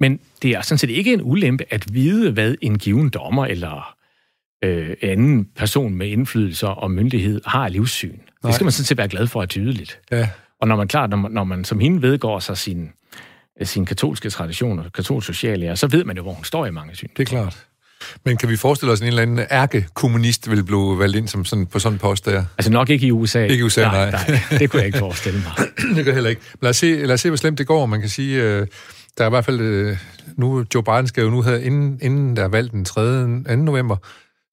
Men det er sådan set ikke en ulempe at vide, hvad en given dommer eller øh, anden person med indflydelse og myndighed har af livssyn. Nej. Det skal man sådan set være glad for at tydeligt. Ja. Og når man klart, når man, når man som hende vedgår sig sin, sin katolske traditioner, katolsk sociallære, så ved man jo, hvor hun står i mange syn. Det er klart. Men kan vi forestille os, at en eller anden ærkekommunist vil blive valgt ind som sådan, på sådan en post der? Altså nok ikke i USA. Ikke i USA, nej. nej. nej det kunne jeg ikke forestille mig. det kan jeg heller ikke. Lad os, se, lad os se, hvor slemt det går. Man kan sige, øh, der er i hvert fald... Øh, nu, Joe Biden skal jo nu have, inden, inden der er valgt den 3. 2. november,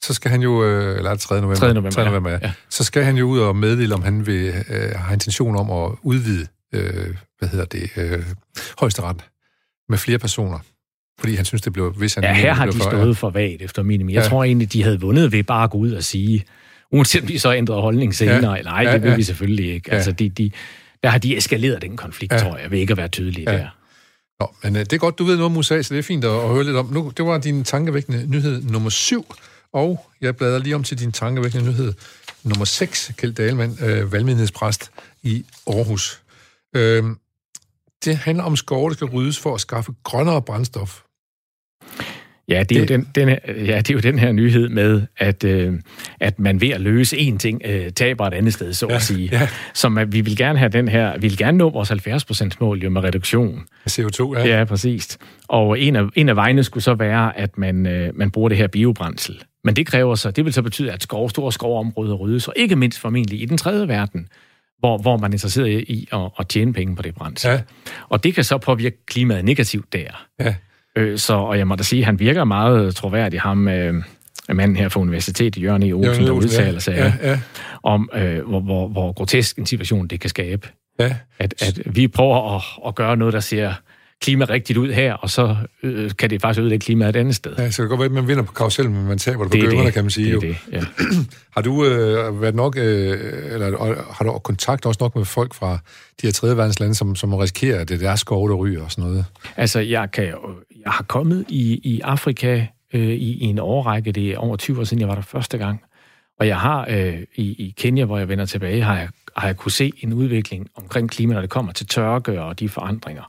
så skal han jo, øh, eller 3. november, 3. november, 3. november ja. ja. så skal han jo ud og meddele, om han vil øh, have intention om at udvide, øh, hvad hedder det, øh, højesteret med flere personer. Fordi han synes, det blev... Hvis han ja, her har de for, stået ja. for vagt efter minimum. Jeg ja. tror egentlig, de havde vundet ved bare at gå ud og sige, uanset om de så ændrede holdning senere, ja. nej, ja, det vil ja. vi selvfølgelig ikke. Ja. Altså, de, de, der har de eskaleret den konflikt, ja. tror jeg, ved ikke at være tydelige ja. der. Nå, men uh, det er godt, du ved noget om USA, så det er fint at, at høre lidt om. Nu, det var din tankevækkende nyhed nummer syv, og jeg bladrer lige om til din tankevækkende nyhed nummer 6, Kjeld Dahlmann, øh, valgmyndighedspræst i Aarhus. Øh, det handler om skove, der skal ryddes for at skaffe grønnere brændstof. Ja, det er, det... Jo den, den her, ja, det er jo den her nyhed med, at, øh, at man ved at løse én ting, øh, taber et andet sted, så ja, at sige. Ja. Som at vi vil gerne have den her, vi vil gerne nå vores 70% mål jo med reduktion. CO2, ja. Ja, præcis. Og en af, en af vejene skulle så være, at man, øh, man bruger det her biobrændsel. Men det kræver så, det vil så betyde, at skov, store skovområder ryddes, og ikke mindst formentlig i den tredje verden, hvor, hvor man er interesseret i at, at tjene penge på det brændsel. Ja. Og det kan så påvirke klimaet negativt der. Ja. Øh, så, og jeg må da sige, at han virker meget troværdig, ham øh, manden her fra universitetet, Jørgen E. Olsen, der udtaler sig ja, ja. om, øh, hvor, hvor, hvor grotesk en situation det kan skabe. Ja. At, at vi prøver at, at gøre noget, der ser klima rigtigt ud her, og så øh, kan det faktisk ødelægge klimaet et andet sted. Ja, så det kan godt være, at man vinder på karusellen, men man taber det på gømmerne, kan man sige. Det er det, ja. har du øh, været nok, øh, eller har du kontakt også nok med folk fra de her tredje verdens lande, som, som risikerer, at det er deres skove, der ryger og sådan noget? Altså, jeg, kan, jeg har kommet i, i Afrika øh, i, i en årrække, det er over 20 år siden, jeg var der første gang, og jeg har øh, i, i Kenya, hvor jeg vender tilbage, har jeg, har jeg kunne se en udvikling omkring klima, når det kommer til tørke og de forandringer.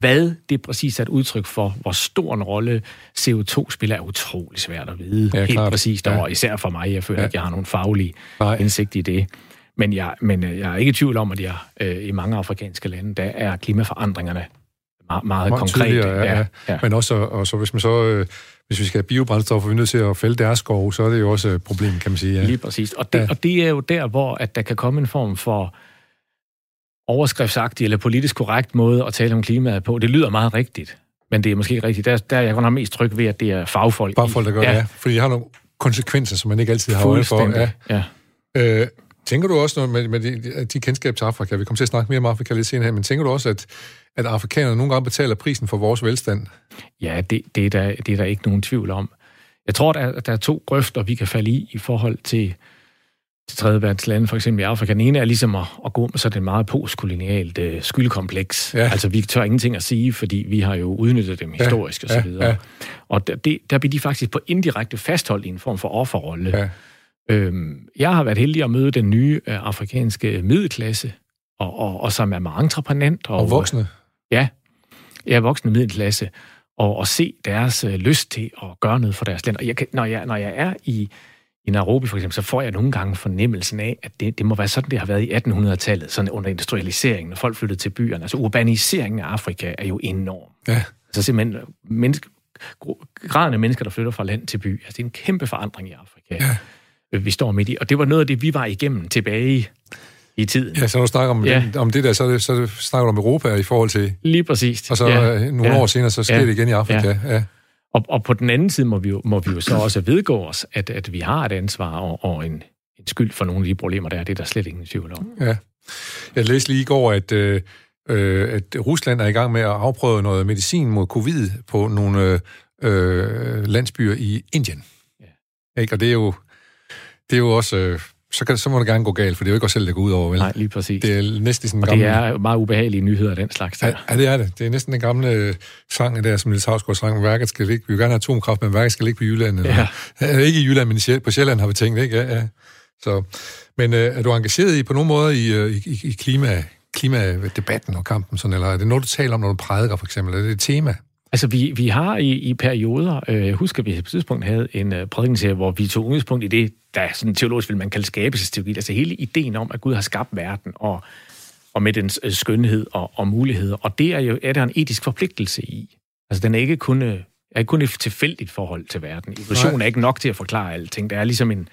Hvad det præcis er et udtryk for, hvor stor en rolle CO2 spiller, er utrolig svært at vide. Ja, helt klart. præcist, ja. og især for mig. Jeg føler ja. ikke, jeg har nogen faglig Nej. indsigt i det. Men jeg, men øh, jeg er ikke i tvivl om, at jeg, øh, i mange afrikanske lande, der er klimaforandringerne meget, meget, meget konkrete. Ja, ja. Ja. Men også, og så hvis man så... Øh, hvis vi skal have biobrændstof, og vi er nødt til at fælde deres skove, så er det jo også et problem, kan man sige. Ja. Lige præcis. Og det, ja. og det er jo der, hvor at der kan komme en form for overskriftsagtig eller politisk korrekt måde at tale om klimaet på. Det lyder meget rigtigt, men det er måske ikke rigtigt. Der, der er jeg kun mest tryg ved, at det er fagfolk. Fagfolk, der gør ja. det, ja. Fordi de har nogle konsekvenser, som man ikke altid har øje for. Ja. ja. Øh, Tænker du også, med, med de, de kendskab til Afrika, vi kommer til at snakke mere om Afrika lidt senere, men tænker du også, at, at afrikanerne nogle gange betaler prisen for vores velstand? Ja, det, det, er, der, det er der ikke nogen tvivl om. Jeg tror, der, der er to grøfter, vi kan falde i i forhold til, til tredje verdens lande, for eksempel i Afrika. Den ene er ligesom at, at gå med sådan et meget postkolonialt øh, skyldkompleks. Ja. Altså, vi tør ingenting at sige, fordi vi har jo udnyttet dem historisk ja. og så videre. Ja. Ja. Og der, det, der bliver de faktisk på indirekte fastholdt i en form for offerrolle. Ja. Øhm, jeg har været heldig at møde den nye øh, afrikanske middelklasse, og, og, og som er meget entreprenant. Og, og voksne? Ja, jeg er voksne middelklasse og, og se deres øh, lyst til at gøre noget for deres land. Og jeg kan, når, jeg, når jeg er i, i Nairobi for eksempel, så får jeg nogle gange fornemmelsen af, at det, det må være sådan, det har været i 1800-tallet, sådan under industrialiseringen, når folk flyttede til byerne. Altså urbaniseringen af Afrika er jo enorm. Ja. Altså simpelthen menneske, graden af mennesker, der flytter fra land til by, altså det er en kæmpe forandring i Afrika, ja. Øh, vi står midt i. Og det var noget af det, vi var igennem tilbage i tiden. Ja, så når du snakker om, ja. om det der, så, det, så snakker du om Europa i forhold til... Lige præcis. Og så ja. Øh, nogle ja. år senere, så sker ja. det igen i Afrika. Ja. ja. Og, og på den anden side må vi jo, må vi jo så også vedgå os, at, at vi har et ansvar og, og en, en skyld for nogle af de problemer, der er. Det er der slet ingen tvivl om. Ja. Jeg læste lige i går, at, øh, øh, at Rusland er i gang med at afprøve noget medicin mod covid på nogle øh, landsbyer i Indien. Ja. Ikke? Og det er jo, det er jo også... Øh, så, kan, så må det gerne gå galt, for det er jo ikke os selv, det går ud over, vel? Nej, lige præcis. Det er næsten sådan gamle... det er meget ubehagelige nyheder, den slags der. Ja, ja, det er det. Det er næsten den gamle øh, sang der, som Niels Havsgaard sang, værket skal ligge, vi vil gerne have atomkraft, men værket skal ligge på Jylland. Eller, ja. Ikke i Jylland, men på Sjælland har vi tænkt, ikke? Ja, ja. Så, men øh, er du engageret i på nogen måde i, øh, i, i klima, klimadebatten og kampen, sådan, eller er det noget, du taler om, når du prædiker, for eksempel? Er det et tema? Altså, vi, vi har i, i perioder, øh, husker vi på et tidspunkt havde en øh, prædikning, hvor vi tog udgangspunkt i det, der sådan teologisk vil man kalde skabelsesteologi, altså hele ideen om, at Gud har skabt verden, og, og med dens øh, skønhed og, og muligheder. Og det er jo er der en etisk forpligtelse i. Altså, den er ikke kun, øh, er ikke kun et tilfældigt forhold til verden. Evolution er ikke nok til at forklare alting. Der er ligesom en,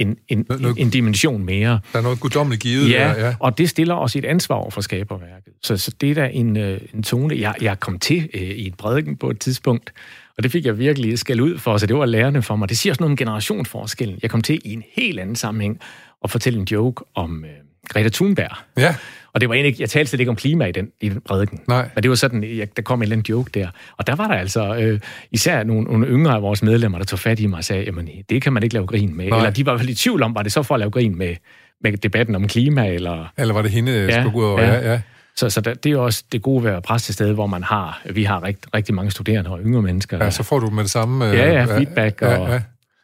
en, en, noget, en dimension mere. Der er noget guddommeligt givet ja, der, ja, og det stiller os et ansvar over for skaberværket. Så, så det er da en, øh, en tone, jeg, jeg kom til øh, i et prædiken på et tidspunkt, og det fik jeg virkelig skæld ud for, så det var lærende for mig. Det siger også noget om generationsforskellen. Jeg kom til i en helt anden sammenhæng at fortælle en joke om øh, Greta Thunberg. Ja. Og det var egentlig, jeg talte slet ikke om klima i den, i den prædiken. Nej. Men det var sådan, jeg, der kom en eller anden joke der. Og der var der altså øh, især nogle, nogle yngre af vores medlemmer, der tog fat i mig og sagde, jamen det kan man ikke lave grin med. Nej. Eller de var vel i tvivl om, var det så for at lave grin med, med debatten om klima, eller... Eller var det hende, der ja, skulle gå over? Ja, ja. ja. Så, så der, det er også det gode ved at være præst til stede, hvor man har, vi har rigt, rigtig mange studerende og yngre mennesker. Ja, så får du med det samme... Øh, ja, ja, feedback ja, og... Ja.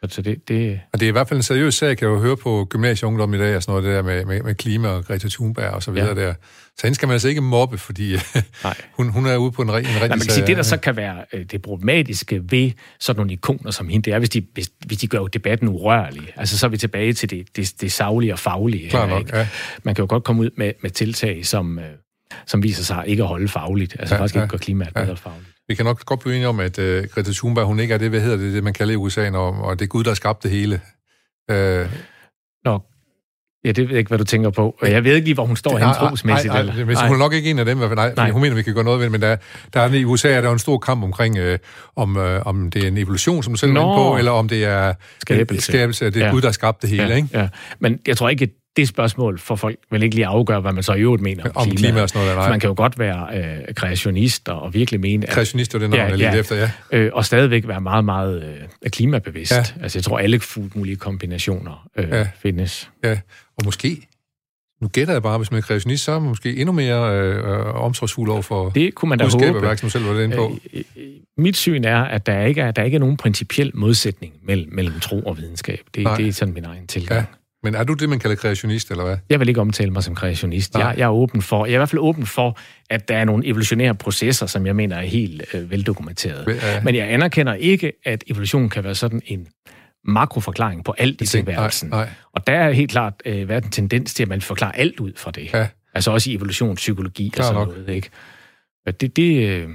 Så det, det... Og det er i hvert fald en seriøs sag, kan jeg jo høre på gymnasieungdom i dag, og sådan noget det der med, med, med klima og Greta Thunberg og så videre ja. der. Så hende skal man altså ikke mobbe, fordi Nej. hun, hun er ude på en, en rigtig Nej, man kan sige, det der så kan være øh, det problematiske ved sådan nogle ikoner som hende, det er, hvis de, hvis, hvis de gør debatten urørlig. Altså så er vi tilbage til det, det, det savlige og faglige. Klar nok, ikke? Ja. Man kan jo godt komme ud med, med tiltag, som, øh, som viser sig ikke at holde fagligt. Altså ja, faktisk ja. ikke gør klimaet ja. bedre fagligt. Vi kan nok godt blive enige om, at uh, Greta Thunberg, hun ikke er det, hvad hedder det, det man kalder i USA, når, og det er Gud, der har skabt det hele. Uh, Nå, Ja, det ved jeg ikke, hvad du tænker på. Jeg ved ikke lige, hvor hun står hen trosmæssigt. Nej, nej, nej, nej. Hun er nok ikke en af dem, nej, nej. hun mener, vi kan gøre noget ved det, men der, der er, i USA er der en stor kamp omkring, øh, om, øh, om det er en evolution, som du selv er på, eller om det er skabelse. skabelse det er ja. Gud, der har skabt det hele. Ja, ikke? Ja. Men jeg tror ikke, det spørgsmål for folk vil ikke lige afgøre, hvad man så i øvrigt mener om, om klima. klima og sådan noget. Der, man kan jo godt være øh, kreationist og, og virkelig mene... At, kreationist er det navn, ja, jeg ja, efter, ja. Øh, og stadigvæk være meget, meget øh, klimabevidst. Ja. Altså, jeg tror, alle mulige kombinationer øh, ja. findes. Ja, og måske nu gætter jeg bare, hvis man er kreationist, så er man måske endnu mere øh, øh omsorgsfuld over for det kunne man da håbe. Værk, som selv var inde på. Øh, øh, mit syn er, at der ikke er, der ikke er nogen principiel modsætning mellem, mellem tro og videnskab. Det, det er sådan min egen tilgang. Ja. Men er du det, man kalder kreationist, eller hvad? Jeg vil ikke omtale mig som kreationist. Jeg, jeg er åben for, jeg er i hvert fald åben for, at der er nogle evolutionære processer, som jeg mener er helt øh, veldokumenterede. Ja. Men jeg anerkender ikke, at evolution kan være sådan en makroforklaring på alt i tilværelsen. Nej, nej. Og der er helt klart øh, været en tendens til, at man forklarer alt ud fra det. Ja. Altså også i evolutionspsykologi Klar og sådan nok. noget. Ikke? Og det, det, øh,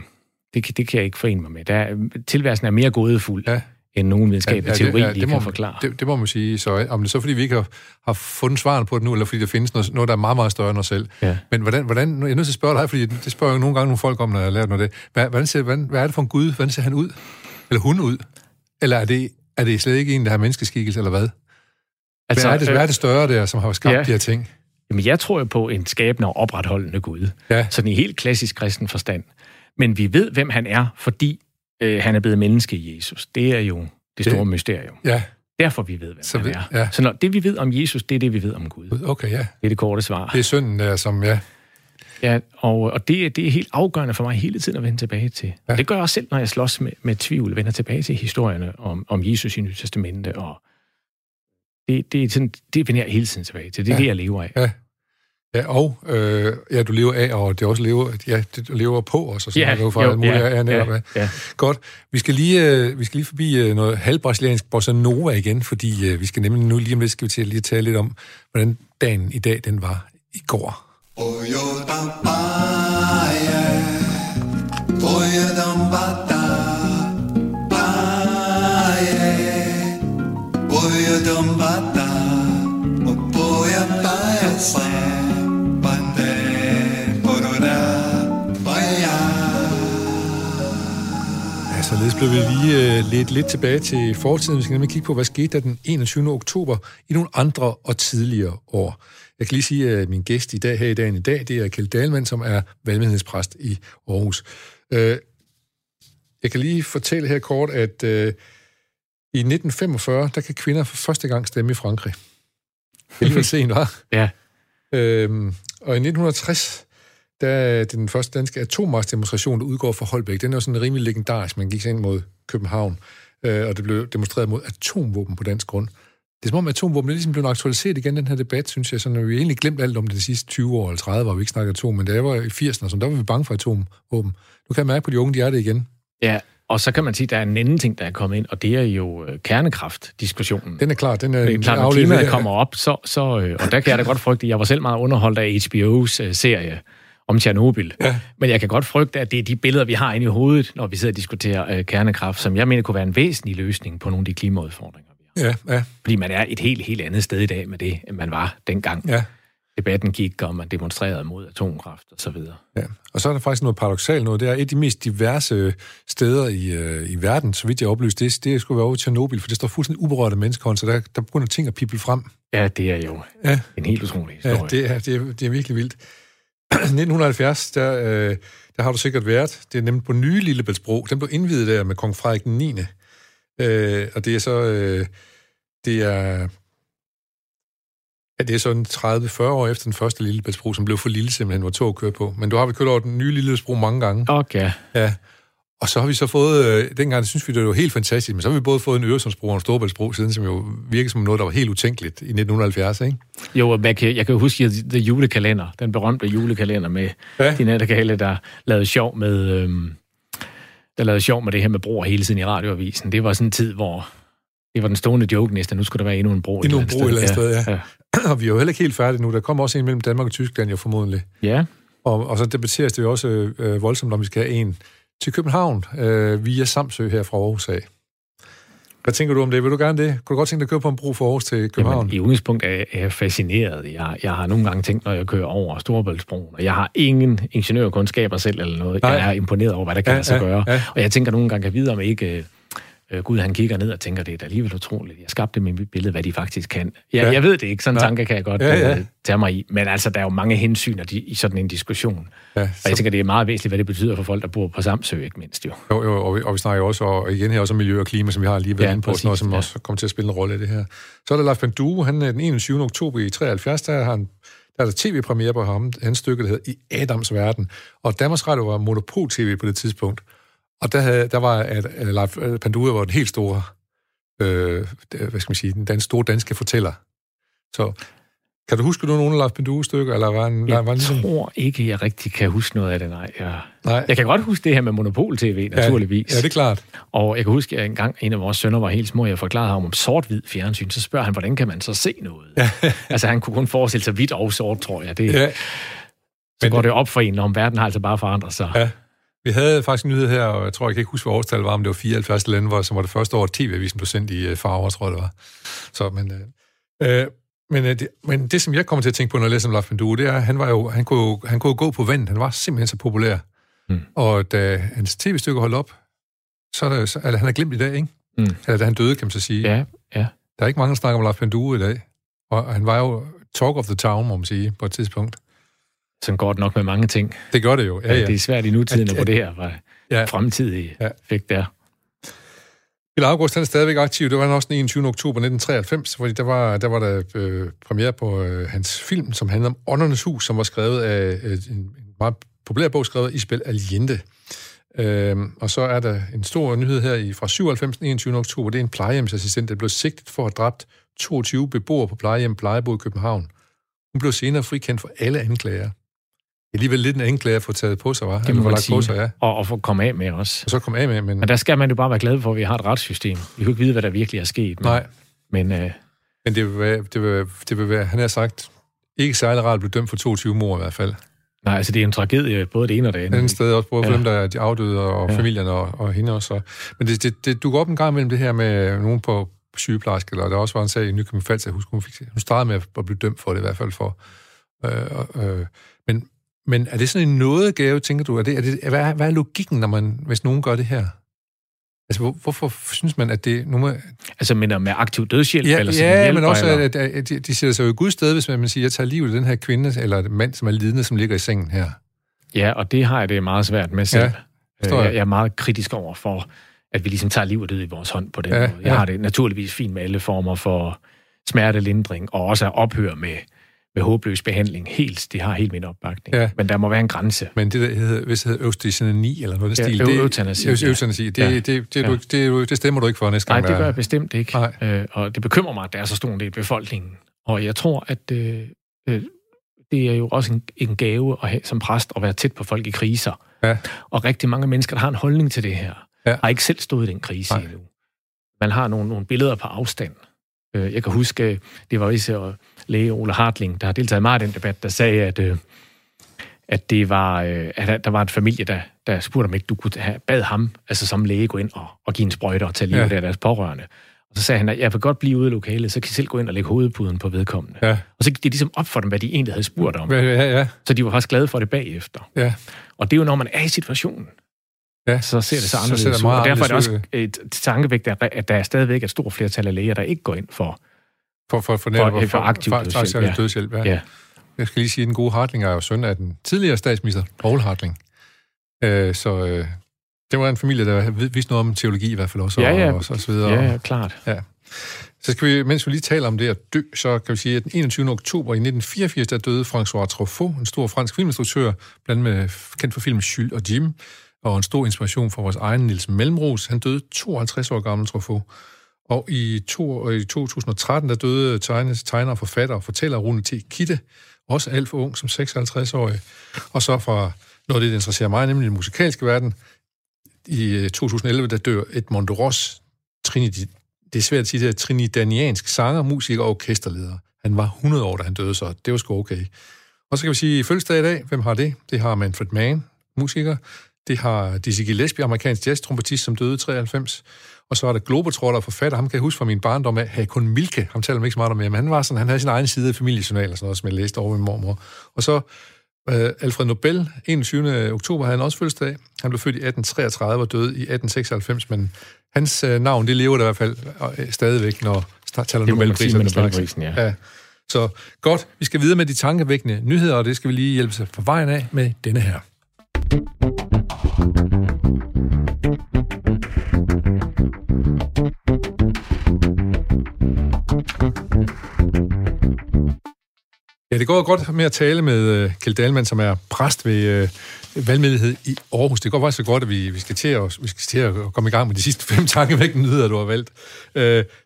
det, det kan jeg ikke forene mig med. Der, tilværelsen er mere gådefuld. Ja end nogen videnskabelig ja, ja, teori, ja, det, ja, det må, kan forklare. Det, det må man sige. Så om det er så, fordi vi ikke har, har fundet svaren på det nu, eller fordi der findes noget, noget der er meget, meget større end os selv. Ja. Men hvordan, hvordan, jeg er nødt til at spørge dig, fordi det spørger jeg nogle gange nogle folk om, når jeg har lært noget af det. Hvad, hvordan ser, hvordan, hvad er det for en Gud? Hvordan ser han ud? Eller hun ud? Eller er det, er det slet ikke en, der har menneskeskikkelse, eller hvad? Altså, hvad, er det, hvad er det større der, som har skabt ja. de her ting? Jamen, jeg tror jo på en skabende og opretholdende Gud. Ja. Sådan i helt klassisk kristen forstand. Men vi ved, hvem han er, fordi øh, han er blevet menneske i Jesus. Det er jo det store det, mysterium. Ja. Derfor vi ved, hvem så han er. Ja. Så når det, vi ved om Jesus, det er det, vi ved om Gud. Okay, ja. Det er det korte svar. Det er synden der, som, ja. Ja, og, og det, det er helt afgørende for mig hele tiden at vende tilbage til. Ja. Det gør jeg også selv, når jeg slås med, med tvivl, vender tilbage til historierne om, om Jesus i Nye Testamente, og det, det, er sådan, det vender jeg hele tiden tilbage til. Det er ja. det, jeg lever af. Ja. Ja, og øh, ja, du lever af, og det også lever, ja, du lever på os, og sådan ja, noget, for jo, muligt, ja, ja, netop, ja, ja. Godt. Vi skal lige, øh, vi skal lige forbi øh, noget halvbrasiliansk bossa nova igen, fordi øh, vi skal nemlig nu lige om lidt skal vi til at lige tale lidt om, hvordan dagen i dag, den var i går. Således blev vi lige uh, lidt, lidt tilbage til fortiden. Vi skal nemlig kigge på, hvad skete der den 21. oktober i nogle andre og tidligere år. Jeg kan lige sige, at min gæst i dag her i dagen i dag, det er Kjeld Dahlmann, som er valgmenighedspræst i Aarhus. Uh, jeg kan lige fortælle her kort, at uh, i 1945, der kan kvinder for første gang stemme i Frankrig. Det er sent, hva'? Ja. Øhm, og i 1960, der er den første danske atommarsdemonstration, der udgår fra Holbæk. Den er jo sådan rimelig legendarisk. Man gik ind mod København, øh, og det blev demonstreret mod atomvåben på dansk grund. Det er som om atomvåben er ligesom blevet aktualiseret igen, den her debat, synes jeg. Så når vi egentlig glemt alt om det de sidste 20 år eller 30 år, vi ikke snakket atom, men da jeg var i 80'erne, så der var vi bange for atomvåben. Nu kan jeg mærke på de unge, de er det igen. Ja, og så kan man sige, at der er en anden ting, der er kommet ind, og det er jo øh, kernekraft-diskussionen. Den er klar, den er, klart, når klimaet kommer op, så, så, øh, og der kan jeg da godt frygte, jeg var selv meget underholdt af HBO's uh, serie om Tjernobyl. Ja. Men jeg kan godt frygte, at det er de billeder, vi har inde i hovedet, når vi sidder og diskuterer uh, kernekraft, som jeg mener kunne være en væsentlig løsning på nogle af de klimaudfordringer, vi har. Ja, ja. Fordi man er et helt, helt andet sted i dag med det, end man var dengang. Ja debatten gik, og man demonstrerede mod atomkraft og så videre. Ja, og så er der faktisk noget paradoxalt noget. Det er et af de mest diverse steder i, øh, i verden, så vidt jeg oplyst, det, det skulle være over Tjernobyl, for det står fuldstændig uberørt af menneskehånd, så der, der begynder ting at pible frem. Ja, det er jo ja. en helt utrolig historie. Ja, det er, det er, det er virkelig vildt. 1970, der, øh, der har du sikkert været. Det er nemlig på nye Lillebæltsbro. Den blev indvidet der med kong Frederik 9. Øh, og det er så... Øh, det er Ja, det er sådan 30-40 år efter den første Lillebæltsbro, som blev for lille simpelthen, hvor tog køre på. Men du har vi kørt over den nye Lillebæltsbro mange gange. Okay. Ja. Og så har vi så fået, øh, dengang synes vi, det var helt fantastisk, men så har vi både fået en Øresundsbro og en Storebæltsbro siden, som jo virker som noget, der var helt utænkeligt i 1970, ikke? Jo, og jeg kan, jeg kan huske The Julekalender, den berømte julekalender med ja. de nattergale, der lavede sjov med, øhm, der lavede sjov med det her med broer hele tiden i radioavisen. Det var sådan en tid, hvor det var den stående joke næsten. Nu skulle der være endnu en bro endnu en bro et eller andet sted, ja. ja. Og vi er jo heller ikke helt færdige nu. Der kommer også en mellem Danmark og Tyskland, jo formodentlig. Ja. Og, og så debatteres det jo også øh, voldsomt, om vi skal have en til København øh, via Samsø her fra Aarhus af. Hvad tænker du om det? Vil du gerne det? Kunne du godt tænke dig at køre på en bro fra Aarhus til København? Jamen, I udgangspunkt er jeg fascineret. Jeg, jeg har nogle gange tænkt, når jeg kører over Storebæltsbroen, og jeg har ingen ingeniørkundskaber selv eller noget. Nej. Jeg er imponeret over, hvad der kan ja, sig ja, gøre. Ja. Og jeg tænker nogle gange, at vide, om ikke øh, Gud han kigger ned og tænker, det er da alligevel utroligt. Jeg skabte mit billede, hvad de faktisk kan. Jeg, ja. jeg ved det ikke, sådan en tanke kan jeg godt ja, ja. Øh, tage mig i. Men altså, der er jo mange hensyn i sådan en diskussion. Ja, så... Og jeg tænker, det er meget væsentligt, hvad det betyder for folk, der bor på Samsø, ikke mindst jo. Jo, jo og, vi, og vi snakker også, og igen her også om miljø og klima, som vi har lige været ja, inde på, præcis, noget, som ja. også kommer til at spille en rolle i det her. Så er der Lars Pandue, han er den 21. oktober i 73, der har han der er der tv-premiere på ham, hans stykke, der hedder I Adams Verden. Og Danmarks Radio var monopol-tv på det tidspunkt. Og der, havde, der var, at, at Leif Pandura var den helt store, øh, hvad skal man sige, den, store danske fortæller. Så kan du huske nogle af Leif Pandura stykker? Eller var en, jeg var en ligesom... tror ikke, jeg rigtig kan huske noget af det, nej. Jeg, nej. jeg kan godt huske det her med Monopol-TV, naturligvis. Ja, ja, det er klart. Og jeg kan huske, at engang en af vores sønner var helt små, og jeg forklarede ham om sort-hvid fjernsyn, så spørger han, hvordan kan man så se noget? Ja. altså, han kunne kun forestille sig hvidt og sort, tror jeg. Det, ja. Så går det op for en, om verden har altså bare forandret sig. Ja. Vi havde faktisk en nyhed her, og jeg tror, jeg kan ikke huske, hvad årstallet var, om det var 74 lande, hvor, som var det første år, TV-avisen blev sendt i uh, farver, tror jeg det var. Så, men, uh, men, uh, det, men det, som jeg kommer til at tænke på, når jeg læser om Panduro, det er, at han, var jo, han, kunne jo, han kunne jo gå på vandet. Han var simpelthen så populær. Mm. Og da hans tv-stykke holdt op, så er, det, så, eller han er glemt i dag, ikke? Mm. Eller da han døde, kan man så sige. Ja, ja. Der er ikke mange, der snakker om Lars Panduro i dag. Og han var jo talk of the town, må man sige, på et tidspunkt. Sådan går det nok med mange ting. Det gør det jo, ja, ja. Det er svært i nutiden at, her var ja. fremtidige ja. fik der. Peter August, han er stadigvæk aktiv. Det var han også den 21. oktober 1993, fordi der var der, var der øh, premiere på øh, hans film, som handlede om Åndernes Hus, som var skrevet af øh, en meget populær bog, skrevet af Isabel Allende. Øh, og så er der en stor nyhed her i, fra 97. 21. oktober. Det er en plejehjemsassistent, der blev sigtet for at have dræbt 22 beboere på plejehjem Plejebo i København. Hun blev senere frikendt for alle anklager alligevel lidt en anklage at få taget på sig, var? Det må man sige. På sig, ja. og, og få komme af med os. Og så komme af med, men... Men der skal man jo bare være glad for, at vi har et retssystem. Vi kan ikke vide, hvad der virkelig er sket. Men, Nej. Men, øh... men det, vil være, det, vil, det vil være, han har sagt, ikke særlig rart at blive dømt for 22 mor i hvert fald. Nej, altså det er en tragedie, både det ene og det andet. Den sted også, både for ja. dem, der er de afdøde, og ja. familierne, og, og hende også. Men det, det, det dukker op en gang mellem det her med nogen på sygeplejerske, eller der også var en sag i Nykøbing Falster, jeg husker, hun, fik, hun startede med at blive dømt for det i hvert fald for. Øh, øh, men, er det sådan en nådegave, tænker du? Er det, er det, hvad, er, hvad er logikken, når man, hvis nogen gør det her? Altså, hvor, hvorfor synes man, at det... Nu må... Altså, men med aktiv dødshjælp? Ja, eller ja hjælper, men også, eller? at, at, de, de sætter sig jo i Guds sted, hvis man, man siger, jeg tager livet af den her kvinde, eller mand, som er lidende, som ligger i sengen her. Ja, og det har jeg det meget svært med selv. Ja, jeg. jeg er meget kritisk over for, at vi ligesom tager livet ud i vores hånd på den ja, måde. Jeg ja. har det naturligvis fint med alle former for smertelindring, og også at ophøre med med håbløs behandling helt. Det har helt min opbakning. Ja. Men der må være en grænse. Men det der hedder, hvis det hedder eutanasi eller noget ja, stil, det, eutanasi, ja. eutanasi, det, ja. det, det, det, ja. det, det, det stemmer du ikke for næste gang. Nej, det gør jeg bestemt ikke. Nej. Øh, og det bekymrer mig, at der er så stor en del af befolkningen. Og jeg tror, at øh, øh, det er jo også en, en gave at have som præst at være tæt på folk i kriser. Ja. Og rigtig mange mennesker, der har en holdning til det her, ja. har ikke selv stået i den krise Nej. endnu. Man har nogle, nogle billeder på afstand. Øh, jeg kan huske, det var især læge Ole Hartling, der har deltaget meget i den debat, der sagde, at, øh, at det var, øh, at der var en familie, der, der spurgte, om ikke du kunne have, bad ham, altså som læge, gå ind og, og give en sprøjte og tage livet ja. af deres pårørende. Og så sagde han, at jeg vil godt blive ude i lokalet, så kan I selv gå ind og lægge hovedpuden på vedkommende. Ja. Og så gik det ligesom op for dem, hvad de egentlig havde spurgt om. Ja, ja, ja. Så de var faktisk glade for det bagefter. Ja. Og det er jo, når man er i situationen. Ja, så ser det så anderledes så ud. Og derfor er det også et tankevægt, at der er stadigvæk et stort flertal af læger, der ikke går ind for, for, for, for, for, for, for aktiv dødshjælp. Ja. dødshjælp ja. ja. Jeg skal lige sige, at den gode Hartling er jo søn af den tidligere statsminister, Paul Hartling. Øh, så øh, det var en familie, der vidste noget om teologi i hvert fald også. Ja, ja. Og, og så videre. Ja, ja, klart. Ja. Så skal vi, mens vi lige taler om det at dø, så kan vi sige, at den 21. oktober i 1984, der døde François Truffaut, en stor fransk filminstruktør, blandt med kendt for filmen Jules og Jim, og en stor inspiration for vores egen Nils Mellemros. Han døde 52 år gammel, Truffaut. Og i, to, øh, i 2013, der døde tegnes, tegner, forfatter og fortæller Rune T. Kitte, også alt for ung som 56-årig. Og så fra noget det, interesserer mig, nemlig den musikalske verden, i øh, 2011, der dør Edmond Ross, Trinity, det er svært at sige, det er sanger, musiker og orkesterleder. Han var 100 år, da han døde, så det var sgu okay. Og så kan vi sige, fødselsdag i dag, hvem har det? Det har Manfred Mann, musiker. Det har Dizzy Gillespie, amerikansk jazz-trompetist, som døde i 93. Og så er der Globetrotter og forfatter, ham kan jeg huske fra min barndom af, Hakon Milke, ham taler man ikke så meget om, men han var sådan, han havde sin egen side af familiejournal og sådan noget, som jeg læste over min mormor. Og så uh, Alfred Nobel, 21. oktober havde han også fødselsdag. Han blev født i 1833 og døde i 1896, men hans uh, navn, det lever der i hvert fald uh, stadigvæk, når taler Nobelprisen. Nobelprisen, ja. ja. Så godt, vi skal videre med de tankevækkende nyheder, og det skal vi lige hjælpe sig på vejen af med denne her. Ja, det går godt med at tale med uh, Kjeld Dahlmann, som er præst ved uh, valgmyndighed i Aarhus. Det går faktisk så godt, at vi, vi, skal til at, vi skal til at komme i gang med de sidste fem tankevækkende nyheder, du har valgt. Uh,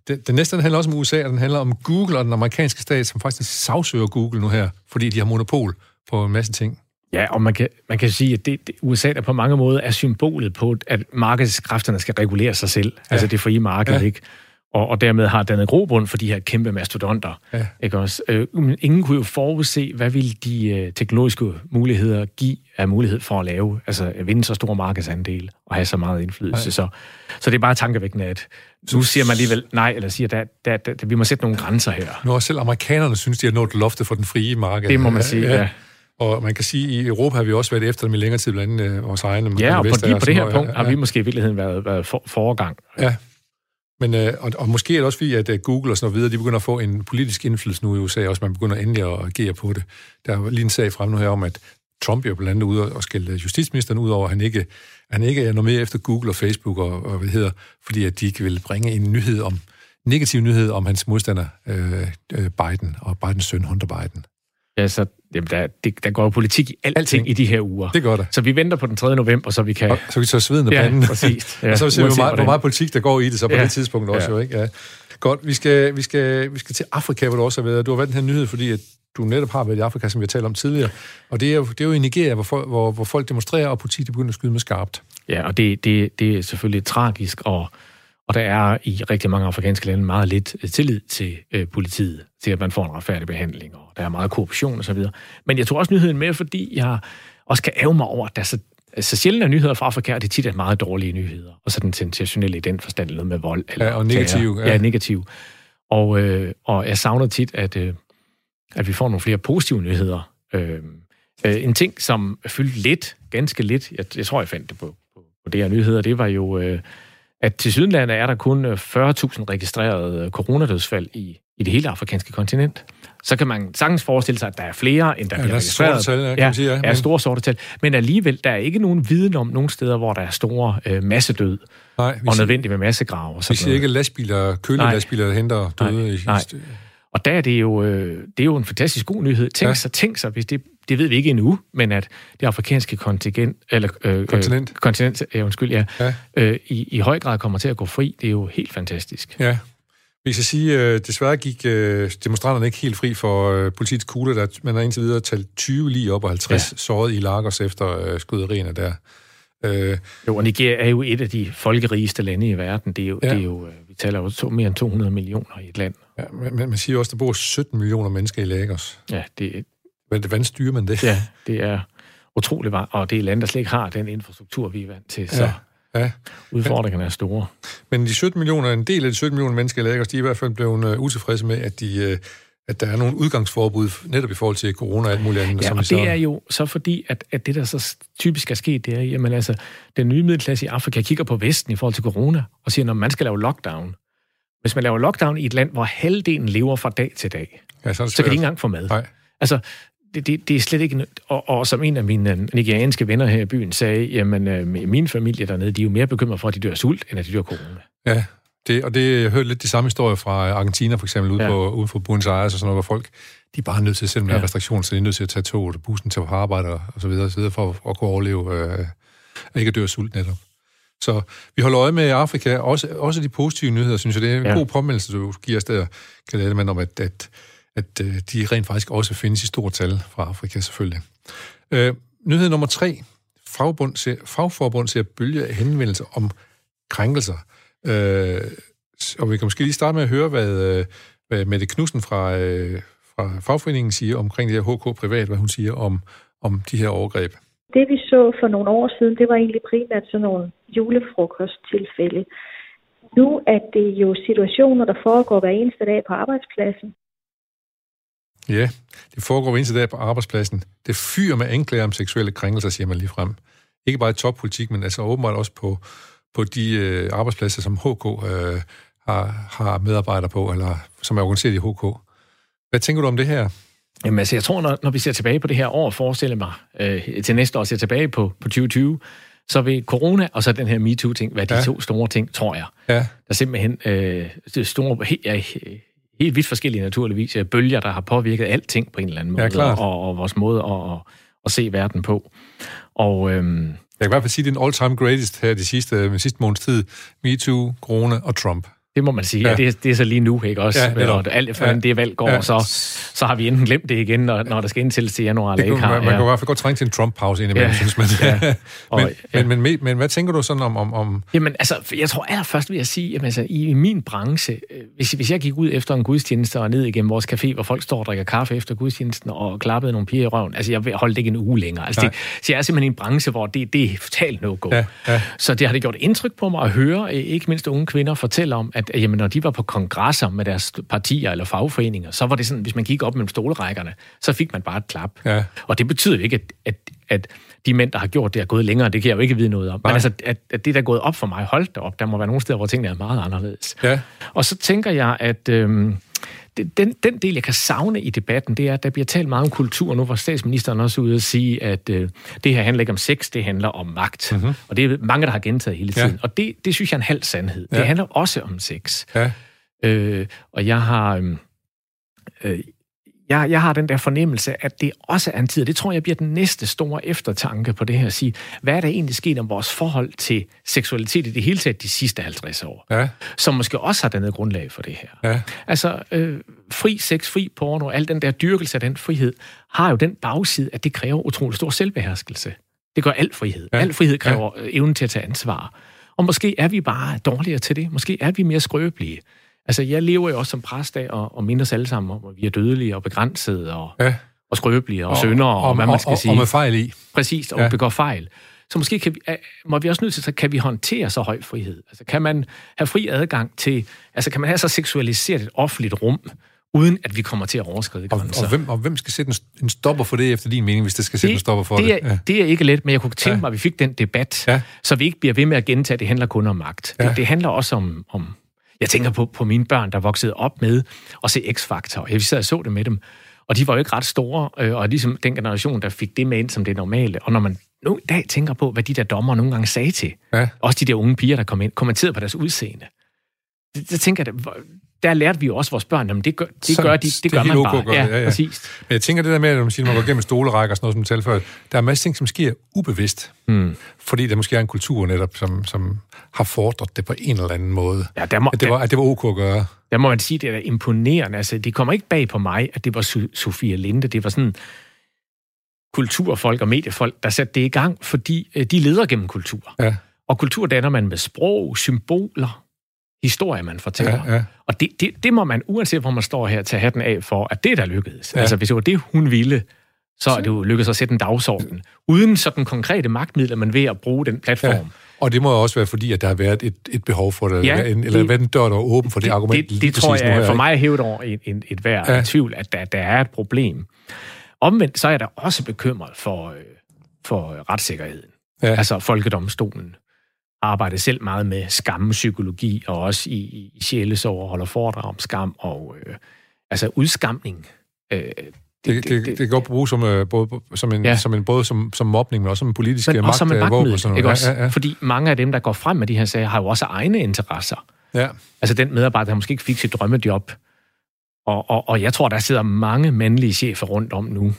den, den næste den handler også om USA, og den handler om Google og den amerikanske stat, som faktisk sagsøger Google nu her, fordi de har monopol på en masse ting. Ja, og man kan, man kan sige, at det, det, USA der på mange måder er symbolet på, at markedskræfterne skal regulere sig selv. Ja. Altså det frie marked, ja. ikke? Og, og dermed har dannet grobund for de her kæmpe mastodonter. Ja. Ikke også? Øh, ingen kunne jo forudse, hvad ville de øh, teknologiske muligheder give af mulighed for at lave, altså at vinde så stor markedsandel og have så meget indflydelse. Så, så det er bare tankevækkende, at nu siger man alligevel nej, eller siger, at der, der, der, vi må sætte nogle grænser her. Nu har selv amerikanerne synes, de har nået loftet for den frie marked. Det må man sige, ja. ja. Og man kan sige, at i Europa har vi også været efter dem i længere tid, blandt andet øh, vores egne. Ja, og på, lige på det her punkt har vi måske i virkeligheden været, været for, foregang. Ja, men, øh, og, og måske er det også fordi, at øh, Google og sådan noget videre, de begynder at få en politisk indflydelse nu i USA, også man begynder endelig at agere på det. Der er lige en sag frem nu her om, at Trump jo blandt andet ude og skælde justitsministeren ud over, at han ikke, han ikke er noget mere efter Google og Facebook og, og hvad det hedder, fordi at de ikke vil bringe en nyhed om, negativ nyhed om hans modstander øh, øh Biden og Bidens søn Hunter Biden. Ja, så jamen, der, det, der går politik i alting, alting i de her uger. Det gør det. Så vi venter på den 3. november, så vi kan... Og, så vi tager sveden af ja, panden. præcis. Ja, og så ser vi, hvor meget, hvor meget politik, der går i det, så på ja. det tidspunkt også ja. jo, ikke? Ja. Godt, vi skal, vi, skal, vi skal til Afrika, hvor du også har været. Du har været den her nyhed, fordi at du netop har været i Afrika, som vi har talt om tidligere. Og det er jo, det er jo i Nigeria, hvor, folk, hvor, hvor folk demonstrerer, og politiet begynder at skyde med skarpt. Ja, og det, det, det er selvfølgelig tragisk, og og der er i rigtig mange afrikanske lande meget lidt øh, tillid til øh, politiet, til at man får en retfærdig behandling, og der er meget korruption osv. Men jeg tror også nyheden med, fordi jeg også kan æve mig over, at der er så, så sjældent er nyheder fra Afrika, og det tit er meget dårlige nyheder. Og så den sensationelle i den forstand, noget med vold. Eller ja, og negativ. Ja. ja, negativ. Og, øh, og jeg savner tit, at, øh, at vi får nogle flere positive nyheder. Øh, øh, en ting, som fyldte lidt, ganske lidt, jeg, jeg tror, jeg fandt det på, på, på det her nyheder, det var jo... Øh, at til Sydlandet er der kun 40.000 øh, registrerede øh, coronadødsfald i, i det hele afrikanske kontinent. Så kan man sagtens forestille sig, at der er flere, end der ja, bliver registreret. Sorte tal, kan ja, sige, ja. ja, store sorte tal. Men alligevel, der er ikke nogen viden om nogle steder, hvor der er store øh, massedød. Nej, og nødvendigt med massegrav. Og vi siger ikke lastbiler, kølelastbiler, der henter døde nej, i... Nej. Og der er det jo, øh, det er jo en fantastisk god nyhed. Tænk ja. sig, tænk sig, hvis det, det ved vi ikke endnu, men at det afrikanske kontingent, eller, øh, kontinent, øh, kontinent øh, undskyld, ja, ja. Øh, i, i høj grad kommer til at gå fri, det er jo helt fantastisk. Ja. Vi skal sige, øh, desværre gik øh, demonstranterne ikke helt fri for øh, politiets kugle, der man har indtil videre talt 20 lige op og 50 ja. såret i Lagos efter øh, skyderierne der. Øh, jo, og Nigeria er jo et af de folkerigeste lande i verden. Det er jo, ja. det er jo øh, vi taler jo to, mere end 200 millioner i et land. Ja, men man siger også, at der bor 17 millioner mennesker i Lagos. Ja, det, Hvordan styrer man det? Ja, det er utroligt varmt, og det er land, der slet ikke har den infrastruktur, vi er vant til, så ja, ja. udfordringerne er store. Men de 17 millioner, en del af de 17 millioner mennesker i Lagos, de er i hvert fald blevet uh, utilfredse med, at de... Uh, at der er nogle udgangsforbud netop i forhold til corona og alt muligt andet. Ja, som og det er jo så fordi, at, at det, der så typisk er sket, det er, jamen altså, den nye middelklasse i Afrika kigger på Vesten i forhold til corona, og siger, når man skal lave lockdown. Hvis man laver lockdown i et land, hvor halvdelen lever fra dag til dag, ja, så, så kan de ikke engang få mad. Nej. Altså, det, det, det er slet ikke... Og, og som en af mine nigerianske venner her i byen sagde, jamen, øh, min familie dernede, de er jo mere bekymrede for, at de dør sult, end at de dør corona. Ja, det, og det, jeg hørte lidt de samme historier fra Argentina, for eksempel, ude, ja. på, ude for Buenos Aires og sådan noget, hvor folk, de er bare nødt til, selvom der ja. er restriktioner, så de er nødt til at tage toget og bussen til at arbejde og, så videre, og så videre for at, at kunne overleve, øh, ikke at dø af sult netop. Så vi holder øje med Afrika, også, også de positive nyheder, synes jeg. Det er en ja. god påmeldelse, du giver os der, kan man om, at, at at øh, de rent faktisk også findes i stort tal fra Afrika selvfølgelig. Øh, nyhed nummer tre. Fagbund ser, fagforbund ser bølge af henvendelser om krænkelser. Øh, og vi kan måske lige starte med at høre, hvad, øh, hvad Mette Knudsen fra, øh, fra fagforeningen siger omkring det her HK Privat, hvad hun siger om, om de her overgreb. Det vi så for nogle år siden, det var egentlig primært sådan nogle julefrokosttilfælde. Nu er det jo situationer, der foregår hver eneste dag på arbejdspladsen. Ja, det foregår eneste dag på arbejdspladsen. Det fyrer med anklager om seksuelle krænkelser, siger man lige frem. Ikke bare i toppolitik, men altså åbenbart også på, på de øh, arbejdspladser, som HK øh, har, har medarbejdere på, eller som er organiseret i HK. Hvad tænker du om det her? Jamen altså, jeg tror, når, når vi ser tilbage på det her år, forestiller mig øh, til næste år, ser tilbage på, på 2020, så vil corona og så den her MeToo-ting være de ja. to store ting, tror jeg. Ja. Der er simpelthen øh, store, he, ja, helt vidt forskellige naturligvis øh, bølger, der har påvirket alting på en eller anden måde, ja, klart. og, og vores måde at, at, at se verden på. Og øhm, jeg kan i hvert fald sige, at det er en all-time greatest her de sidste, de sidste måneds tid. MeToo, corona og Trump. Det må man sige. Ja. Ja, det, det er så lige nu, ikke også? Ja, når alt før ja. det valg går, ja. så, så har vi enten glemt det igen, når, når der skal indstilles til januar. Eller ikke har, man, man ja. kan i hvert fald godt trænge til en Trump-pause indimellem, ja. synes man. Ja. Og, men, ja. men, men, men, hvad tænker du sådan om... om, om... Jamen, altså, jeg tror allerførst vil jeg sige, at altså, i min branche, øh, hvis, hvis jeg gik ud efter en gudstjeneste og ned igennem vores café, hvor folk står og drikker kaffe efter gudstjenesten og klappede nogle piger i røven, altså, jeg holdt ikke en uge længere. Altså, det, så jeg er simpelthen i en branche, hvor det, det er totalt no-go. Ja, ja. Så det har det gjort indtryk på mig at høre, ikke mindst unge kvinder fortælle om, at jamen, når de var på kongresser med deres partier eller fagforeninger, så var det sådan, hvis man gik op mellem stolerækkerne, så fik man bare et klap. Ja. Og det betyder ikke, at, at, at de mænd, der har gjort det, er gået længere, det kan jeg jo ikke vide noget om. Nej. Men altså, at, at det, der er gået op for mig, hold da op, der må være nogle steder, hvor tingene er meget anderledes. Ja. Og så tænker jeg, at det- den, den del, jeg kan savne i debatten, det er, at der bliver talt meget om kultur. Nu var statsministeren også ude at sige, at øh, det her handler ikke om sex, det handler om magt. Mm-hmm. Og det er mange, der har gentaget hele Ja. tiden. Og det, det synes jeg er en halv sandhed. Ja. Det handler også om sex. Ja. Øh, og jeg har... øhm, Øh, jeg, jeg har den der fornemmelse, at det også er en tid, og det tror jeg bliver den næste store eftertanke på det her at sige, hvad er der egentlig sket om vores forhold til seksualitet i det hele taget de sidste 50 år, Ja. som måske også har dannet grundlag for det her. Ja. Altså, øh, fri sex, fri porno, al den der dyrkelse af den frihed, har jo den bagside, at det kræver utrolig stor selvbeherskelse. Det gør al frihed. Ja. Al frihed kræver ja. evnen til at tage ansvar. Og måske er vi bare dårligere til det. Måske er vi mere skrøbelige. Altså, jeg lever jo også som præst af og, og minder os alle sammen om, at vi er dødelige og begrænsede og, Ja. og skrøbelige og, syndere og, og, hvad man skal og, sige. Og med fejl i. Præcis, og Ja. begår fejl. Så måske kan vi, må vi også nødt til, så kan vi håndtere så høj frihed? Altså kan man have fri adgang til, altså kan man have så seksualiseret et offentligt rum, uden at vi kommer til at overskride Og, grænser? og, hvem, og hvem skal sætte en, en stopper for det, efter din mening, hvis det skal sætte en stopper for det? det, er, Ja. det er ikke let, men jeg kunne tænke Ja. mig, at vi fik den debat, ja. så vi ikke bliver ved med at gentage, at det handler kun om magt. Ja. Det, det handler også om, om... Jeg tænker på, på mine børn, der voksede op med at se X-Factor. Jeg sad og så det med dem, og de var jo ikke ret store, øh, og ligesom den generation, der fik det med ind som det normale. Og når man nu i dag tænker på, hvad de der dommer nogle gange sagde til, Ja. også de der unge piger, der kom ind, kommenterede på deres udseende, det, det tænker jeg, der lærte vi jo også vores børn, jamen det gør, det gør, de, det det gør man bare. at gøre det, ja, ja. præcis. Men jeg tænker det der med, at man siger, at man går gennem stolerækker og sådan noget, som talte før. Der er masser ting, som sker ubevidst. Hmm. Fordi der måske er en kultur netop, som, som har fordret det på en eller anden måde. Ja, der må, At det, var, at det var ok at gøre. der må man sige, det er imponerende. Altså, det kommer ikke bag på mig, at det var Sofia Linde. Det var sådan kulturfolk og mediefolk, der satte det i gang, fordi øh, de leder gennem kultur. Ja. Og kultur danner man med sprog, symboler, historier, man fortæller. Ja, ja. Og det, det, det må man, uanset hvor man står her, tage hatten af for, at det der lykkedes. Ja. Altså, hvis det var det, hun ville, så er det jo lykkedes at sætte en dagsorden. Uden sådan konkrete magtmidler, men ved at bruge den platform. Ja. Og det må jo også være fordi, at der har været et, et behov for det, Ja, eller, en, eller det- været en dør, der var åben for det, argument. Det, det tror nu jeg, for mig er hævet over et, et, et Ja. ja. tvivl, at der, der er et problem. Omvendt så er jeg da også bekymret for, øh, for retssikkerheden. Ja. Altså folkedomstolen arbejder selv meget med skampsykologi, og også i, i, i sjælesorg holder foredrag om skam og øh, altså udskamning. Øh, Det, det, det, det kan godt bruges som, øh, både, som en, ja. Som en, både som, som mobning, men også som en politisk men magt, også som et øh, våben og magtmiddel, sådan ikke noget. også? Ja, ja, Fordi mange af dem, der går frem med de her sager, har jo også egne interesser. ja. Altså den medarbejder, der måske ikke fik sit drømmejob. Og, og, og jeg tror, der sidder mange mandlige chefer rundt om nu,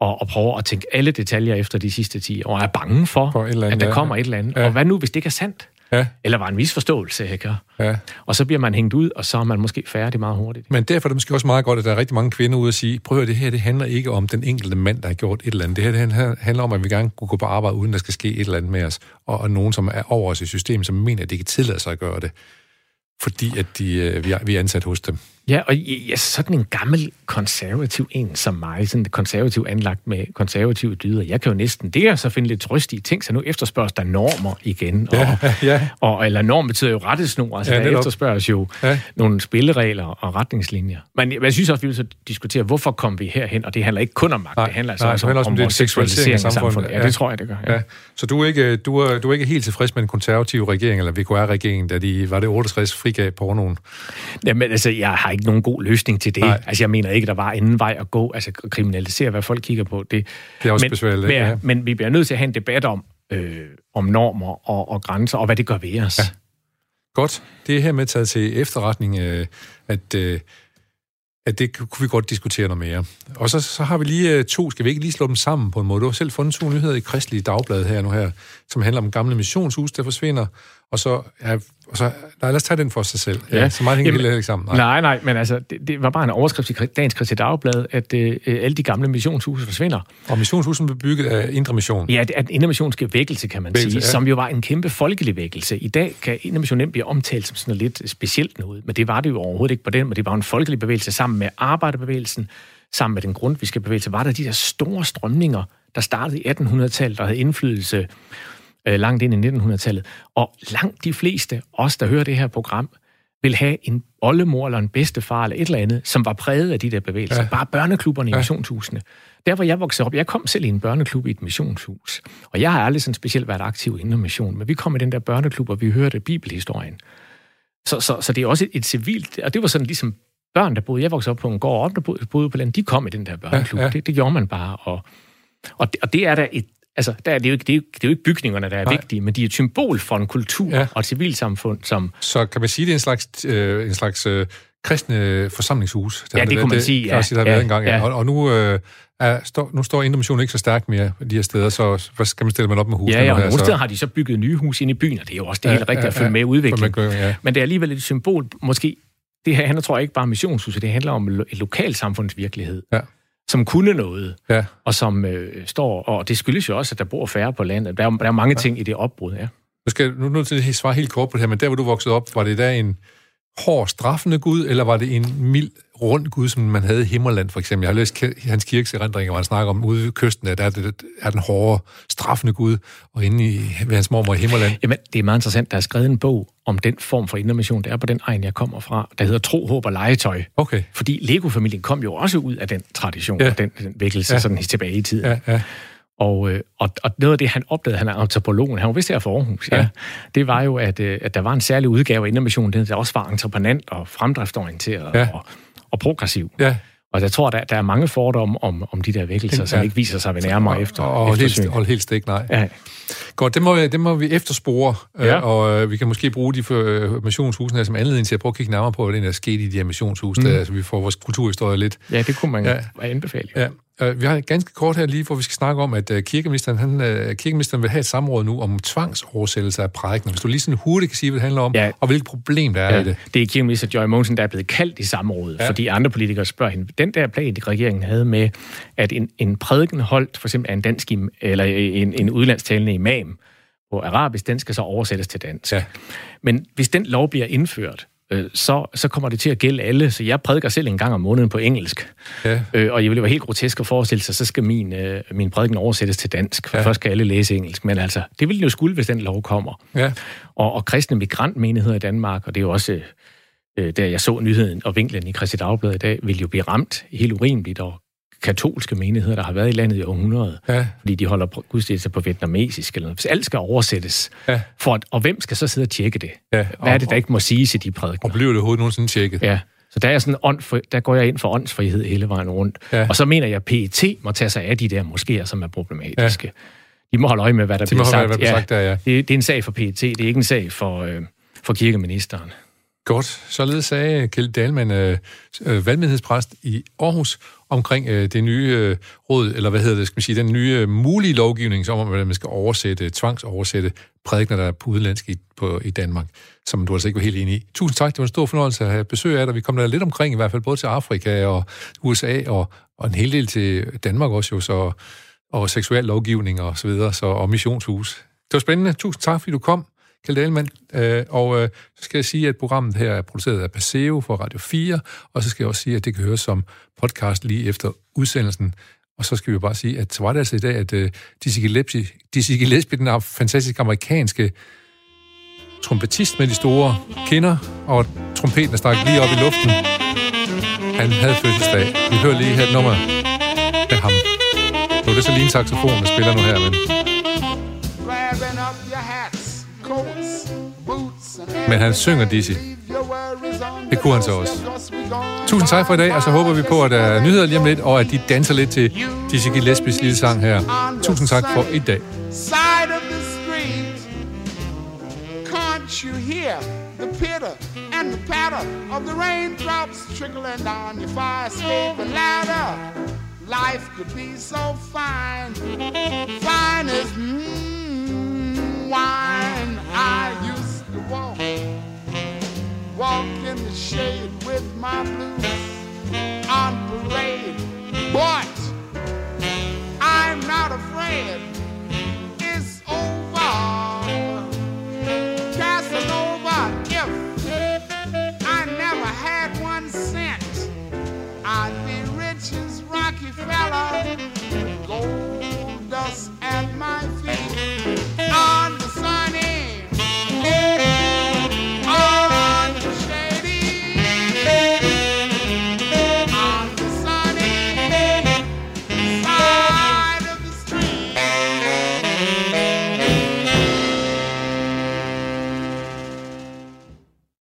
og, og prøver at tænke alle detaljer efter de sidste 10 år, og er bange for, For andet, at der ja. kommer et eller andet. Ja. Og hvad nu, hvis det ikke er sandt? Ja. Eller var en misforståelse, ikke? ja. Og så bliver man hængt ud, og så er man måske færdig meget hurtigt. Men derfor er det måske også meget godt, at der er rigtig mange kvinder ude og sige, prøv at det her det handler ikke om den enkelte mand, der har gjort et eller andet. Det her det handler- om, at vi gerne kunne gå på arbejde, uden der skal ske et eller andet med os. Og, og nogen, som er over os i systemet, som mener, at de kan tillade sig at gøre det. Fordi at de, øh, vi, er, vi er ansat hos dem. Ja, og ja, sådan en gammel konservativ en som mig, sådan en konservativ anlagt med konservative dyder, jeg kan jo næsten, det så finde lidt trøst i. Tænk sig nu efterspørges der normer igen. Og, ja. og, eller norm betyder jo rettesnor, altså Ja, ja, der efterspørges jo Ja. ja. nogle spilleregler og retningslinjer. Men jeg, jeg synes også, vi vil så diskutere, hvorfor kom vi herhen, og det handler ikke kun om magt, Nej, det handler altså nej, også om, om om vores seksualisering af seksualisering af samfundet. samfundet. Ja, Ja. det tror jeg, det gør. Ja. Ja. Så du er, ikke, du, er, du er ikke helt tilfreds med den konservative regering, eller VKR-regeringen, da de, var det 68, frigav pornoen? Jamen, altså, jeg har ikke nogen god løsning til det. Nej. Altså, jeg mener ikke, der var anden vej at gå. Altså, kriminalisere, hvad folk kigger på. Det, Det er også men, besværligt? Ja. men vi bliver nødt til at have en debat om, øh, om normer og, og grænser, og hvad det gør ved os. Ja. Godt. Det er hermed taget til efterretning, øh, at, øh, at det kunne vi godt diskutere noget mere. Og så, så har vi lige øh, to, skal vi ikke lige slå dem sammen på en måde? Du har selv fundet to nyheder i Kristelige Dagblad her nu her, som handler om gamle missionshus, der forsvinder, og så, ja, og så nej, lad os tage den for sig selv. Ja, Ja. så meget hænger Jamen, ikke sammen. Nej. Nej, nej, men altså, det, det var bare en overskrift i Dagens Kristi Dagblad, at øh, alle de gamle missionshuse forsvinder. Og missionshusen blev bygget af Indre Mission. Ja, det er den indermissionske vækkelse, kan man Vækkelse, sige, ja. som jo var en kæmpe folkelig vækkelse. I dag kan indermission nemt blive omtalt som sådan lidt specielt noget, men det var det jo overhovedet ikke på den, men det var en folkelig bevægelse sammen med arbejderbevægelsen, sammen med den grundviske bevægelse, var der de der store strømninger, der startede i 1800-tallet, der havde indflydelse øh, langt ind i 1900-tallet. Og langt de fleste, os der hører det her program, vil have en oldemor eller en bedstefar eller et eller andet, som var præget af de der bevægelser. Ja. Bare børneklubberne i ja. missionshusene. Der, hvor jeg voksede op, jeg kom selv i en børneklub i et missionshus. Og jeg har aldrig sådan specielt været aktiv inden mission, men vi kom i den der børneklub, og vi hørte bibelhistorien. Så, så, så det er også et, et civilt, og det var sådan ligesom børn, der boede, jeg voksede op på en gård, der boede, boede på landet, de kom i den der børneklub. Ja, ja. Det, det gjorde man bare. Og, og, det, og det er der et Altså, der er det, jo ikke, det, er jo, det er jo ikke bygningerne, der er Nej. vigtige, men de er et symbol for en kultur ja. og et civilsamfund, som... Så kan man sige, det er en slags, øh, en slags øh, kristne forsamlingshus? Der ja, det, det kunne man sige, ja. Sige, der ja, været engang, ja. Og, og nu, øh, er, stå, nu står Indre ikke så stærkt mere de her steder, så hvad skal man stille man op med husene? Ja, ja og nogle steder har de så bygget nye hus ind i byen, og det er jo også det ja, helt rigtigt ja, at følge ja, med udviklingen. Ja. Men det er alligevel et symbol, måske... Det her handler, tror jeg, ikke bare om missionshuset, det handler om et lokalsamfunds virkelighed. Ja som kunne noget, ja. og som øh, står, og det skyldes jo også, at der bor færre på landet. Der er, der er mange ja. ting i det opbrud, ja. Nu skal nu, nu til at svare helt kort på det her, men der, hvor du voksede op, var det der en hård, straffende Gud, eller var det en mild, rund Gud, som man havde i Himmerland, for eksempel? Jeg har læst hans kirkes erindringer, hvor han snakker om ude ved kysten, at der er, det, er den hårde, straffende Gud, og inde i, ved hans mormor i Himmerland. Jamen, det er meget interessant. Der er skrevet en bog om den form for intermission. Det er på den egen, jeg kommer fra, der hedder Tro, Håb og Legetøj. Okay. Fordi Lego-familien kom jo også ud af den tradition, ja. og den, den vækkelse ja. sådan tilbage i tiden. Ja, ja. Og, øh, og, og noget af det, han opdagede, han er antropologen, han var vist her for Aarhus, ja, ja. det var jo, at, øh, at der var en særlig udgave af Indermissionen, der også var entreprenant og fremdriftorienteret ja. og, og progressiv. Ja. Og jeg tror, der, der er mange fordomme om, om de der vækkelser, ja. som ikke viser sig ved nærmere efter. Og, og, helt, og stik, nej. Ja. Godt, det må, det må vi efterspore, øh, ja. og øh, vi kan måske bruge de for, missionshusene som anledning til at prøve at kigge nærmere på, hvad der er sket i de her missionshus, mm. der, så vi får vores kulturhistorie lidt. Ja, det kunne man ja. anbefale. Ja. Uh, vi har ganske kort her lige, hvor vi skal snakke om, at uh, kirkeministeren, han, uh, kirkeministeren vil have et samråd nu om tvangsoversættelse af prædikner. Hvis du lige sådan hurtigt kan sige, hvad det handler om, ja. og hvilket problem der er ja. i det. Det er kirkeminister Joy Mogensen, der er blevet kaldt i samrådet, ja. fordi andre politikere spørger hende. Den der plan, regeringen havde med, at en, en prædiken holdt for eksempel af en dansk eller en, en udlandstalende imam på arabisk, den skal så oversættes til dansk. Ja. Men hvis den lov bliver indført, øh, så, så kommer det til at gælde alle. Så jeg prædiker selv en gang om måneden på engelsk. Ja. Øh, og jeg ville være helt grotesk at forestille sig, så skal min, øh, min prædiken oversættes til dansk, for ja. først skal alle læse engelsk. Men altså, det ville jo skulle, hvis den lov kommer. Ja. Og, og kristne migrantmenigheder i Danmark, og det er jo også... Øh, der jeg så nyheden og vinklen i Christi Dagblad i dag, vil jo blive ramt helt urimeligt og katolske menigheder, der har været i landet i århundrede, ja. fordi de holder gudstjenester på vietnamesisk eller noget. Hvis alt skal oversættes, ja. for at, og hvem skal så sidde og tjekke det? Ja. Hvad er det, der ikke må sige i de prædikener? Og bliver det overhovedet nogensinde tjekket? Ja. Så der, er sådan ånd, der går jeg ind for åndsfrihed hele vejen rundt. Ja. Og så mener jeg, at PET må tage sig af de der moskéer, som er problematiske. Ja. De må holde øje med, hvad der de bliver sagt. Hvad der bliver sagt der, ja. Det, det er en sag for PET, det er ikke en sag for, øh, for kirkeministeren. Godt. Således sagde Kjeld Dahlmann, øh, øh, valgmyndighedspræst i Aarhus, omkring øh, det nye øh, råd, eller hvad hedder det, skal man sige, den nye øh, mulige lovgivning, som om, at man skal oversætte, øh, tvangsoversætte prædikner, der er på udenlandsk i, på, i Danmark, som du altså ikke var helt enig i. Tusind tak, det var en stor fornøjelse at have besøg af dig. Vi kom der lidt omkring, i hvert fald både til Afrika og USA, og, og en hel del til Danmark også jo, så, og seksuel lovgivning og så videre, så, og missionshus. Det var spændende. Tusind tak, fordi du kom. Kjeld Ellemann. Øh, og øh, så skal jeg sige, at programmet her er produceret af Paseo for Radio 4, og så skal jeg også sige, at det kan høres som podcast lige efter udsendelsen. Og så skal vi bare sige, at så var det altså i dag, at uh, Dizzy Gillespie, Dizzy Gillespie, den fantastiske amerikanske trompetist med de store kinder, og trompeten er stak lige op i luften. Han havde fødselsdag. Vi hører lige her et nummer af ham. Nu er det så lige en saxofon, der spiller nu her, men... Men han synger Dizzy. Det kunne han så også. Tusind tak for i dag, og så håber vi på, at der er nyheder lige om lidt, og at de danser lidt til Dizzy Gillespies lille sang her. Tusind tak for i dag. Side of the street, can't you hear the pitter and the patter of the raindrops trickling down your fire escape ladder? Life could be so fine, fine as mm, wine. I you walk, walk in the shade with my blues on parade. But I'm not afraid. It's over. Casanova, if I never had one cent, I'd be rich as Rockefeller, gold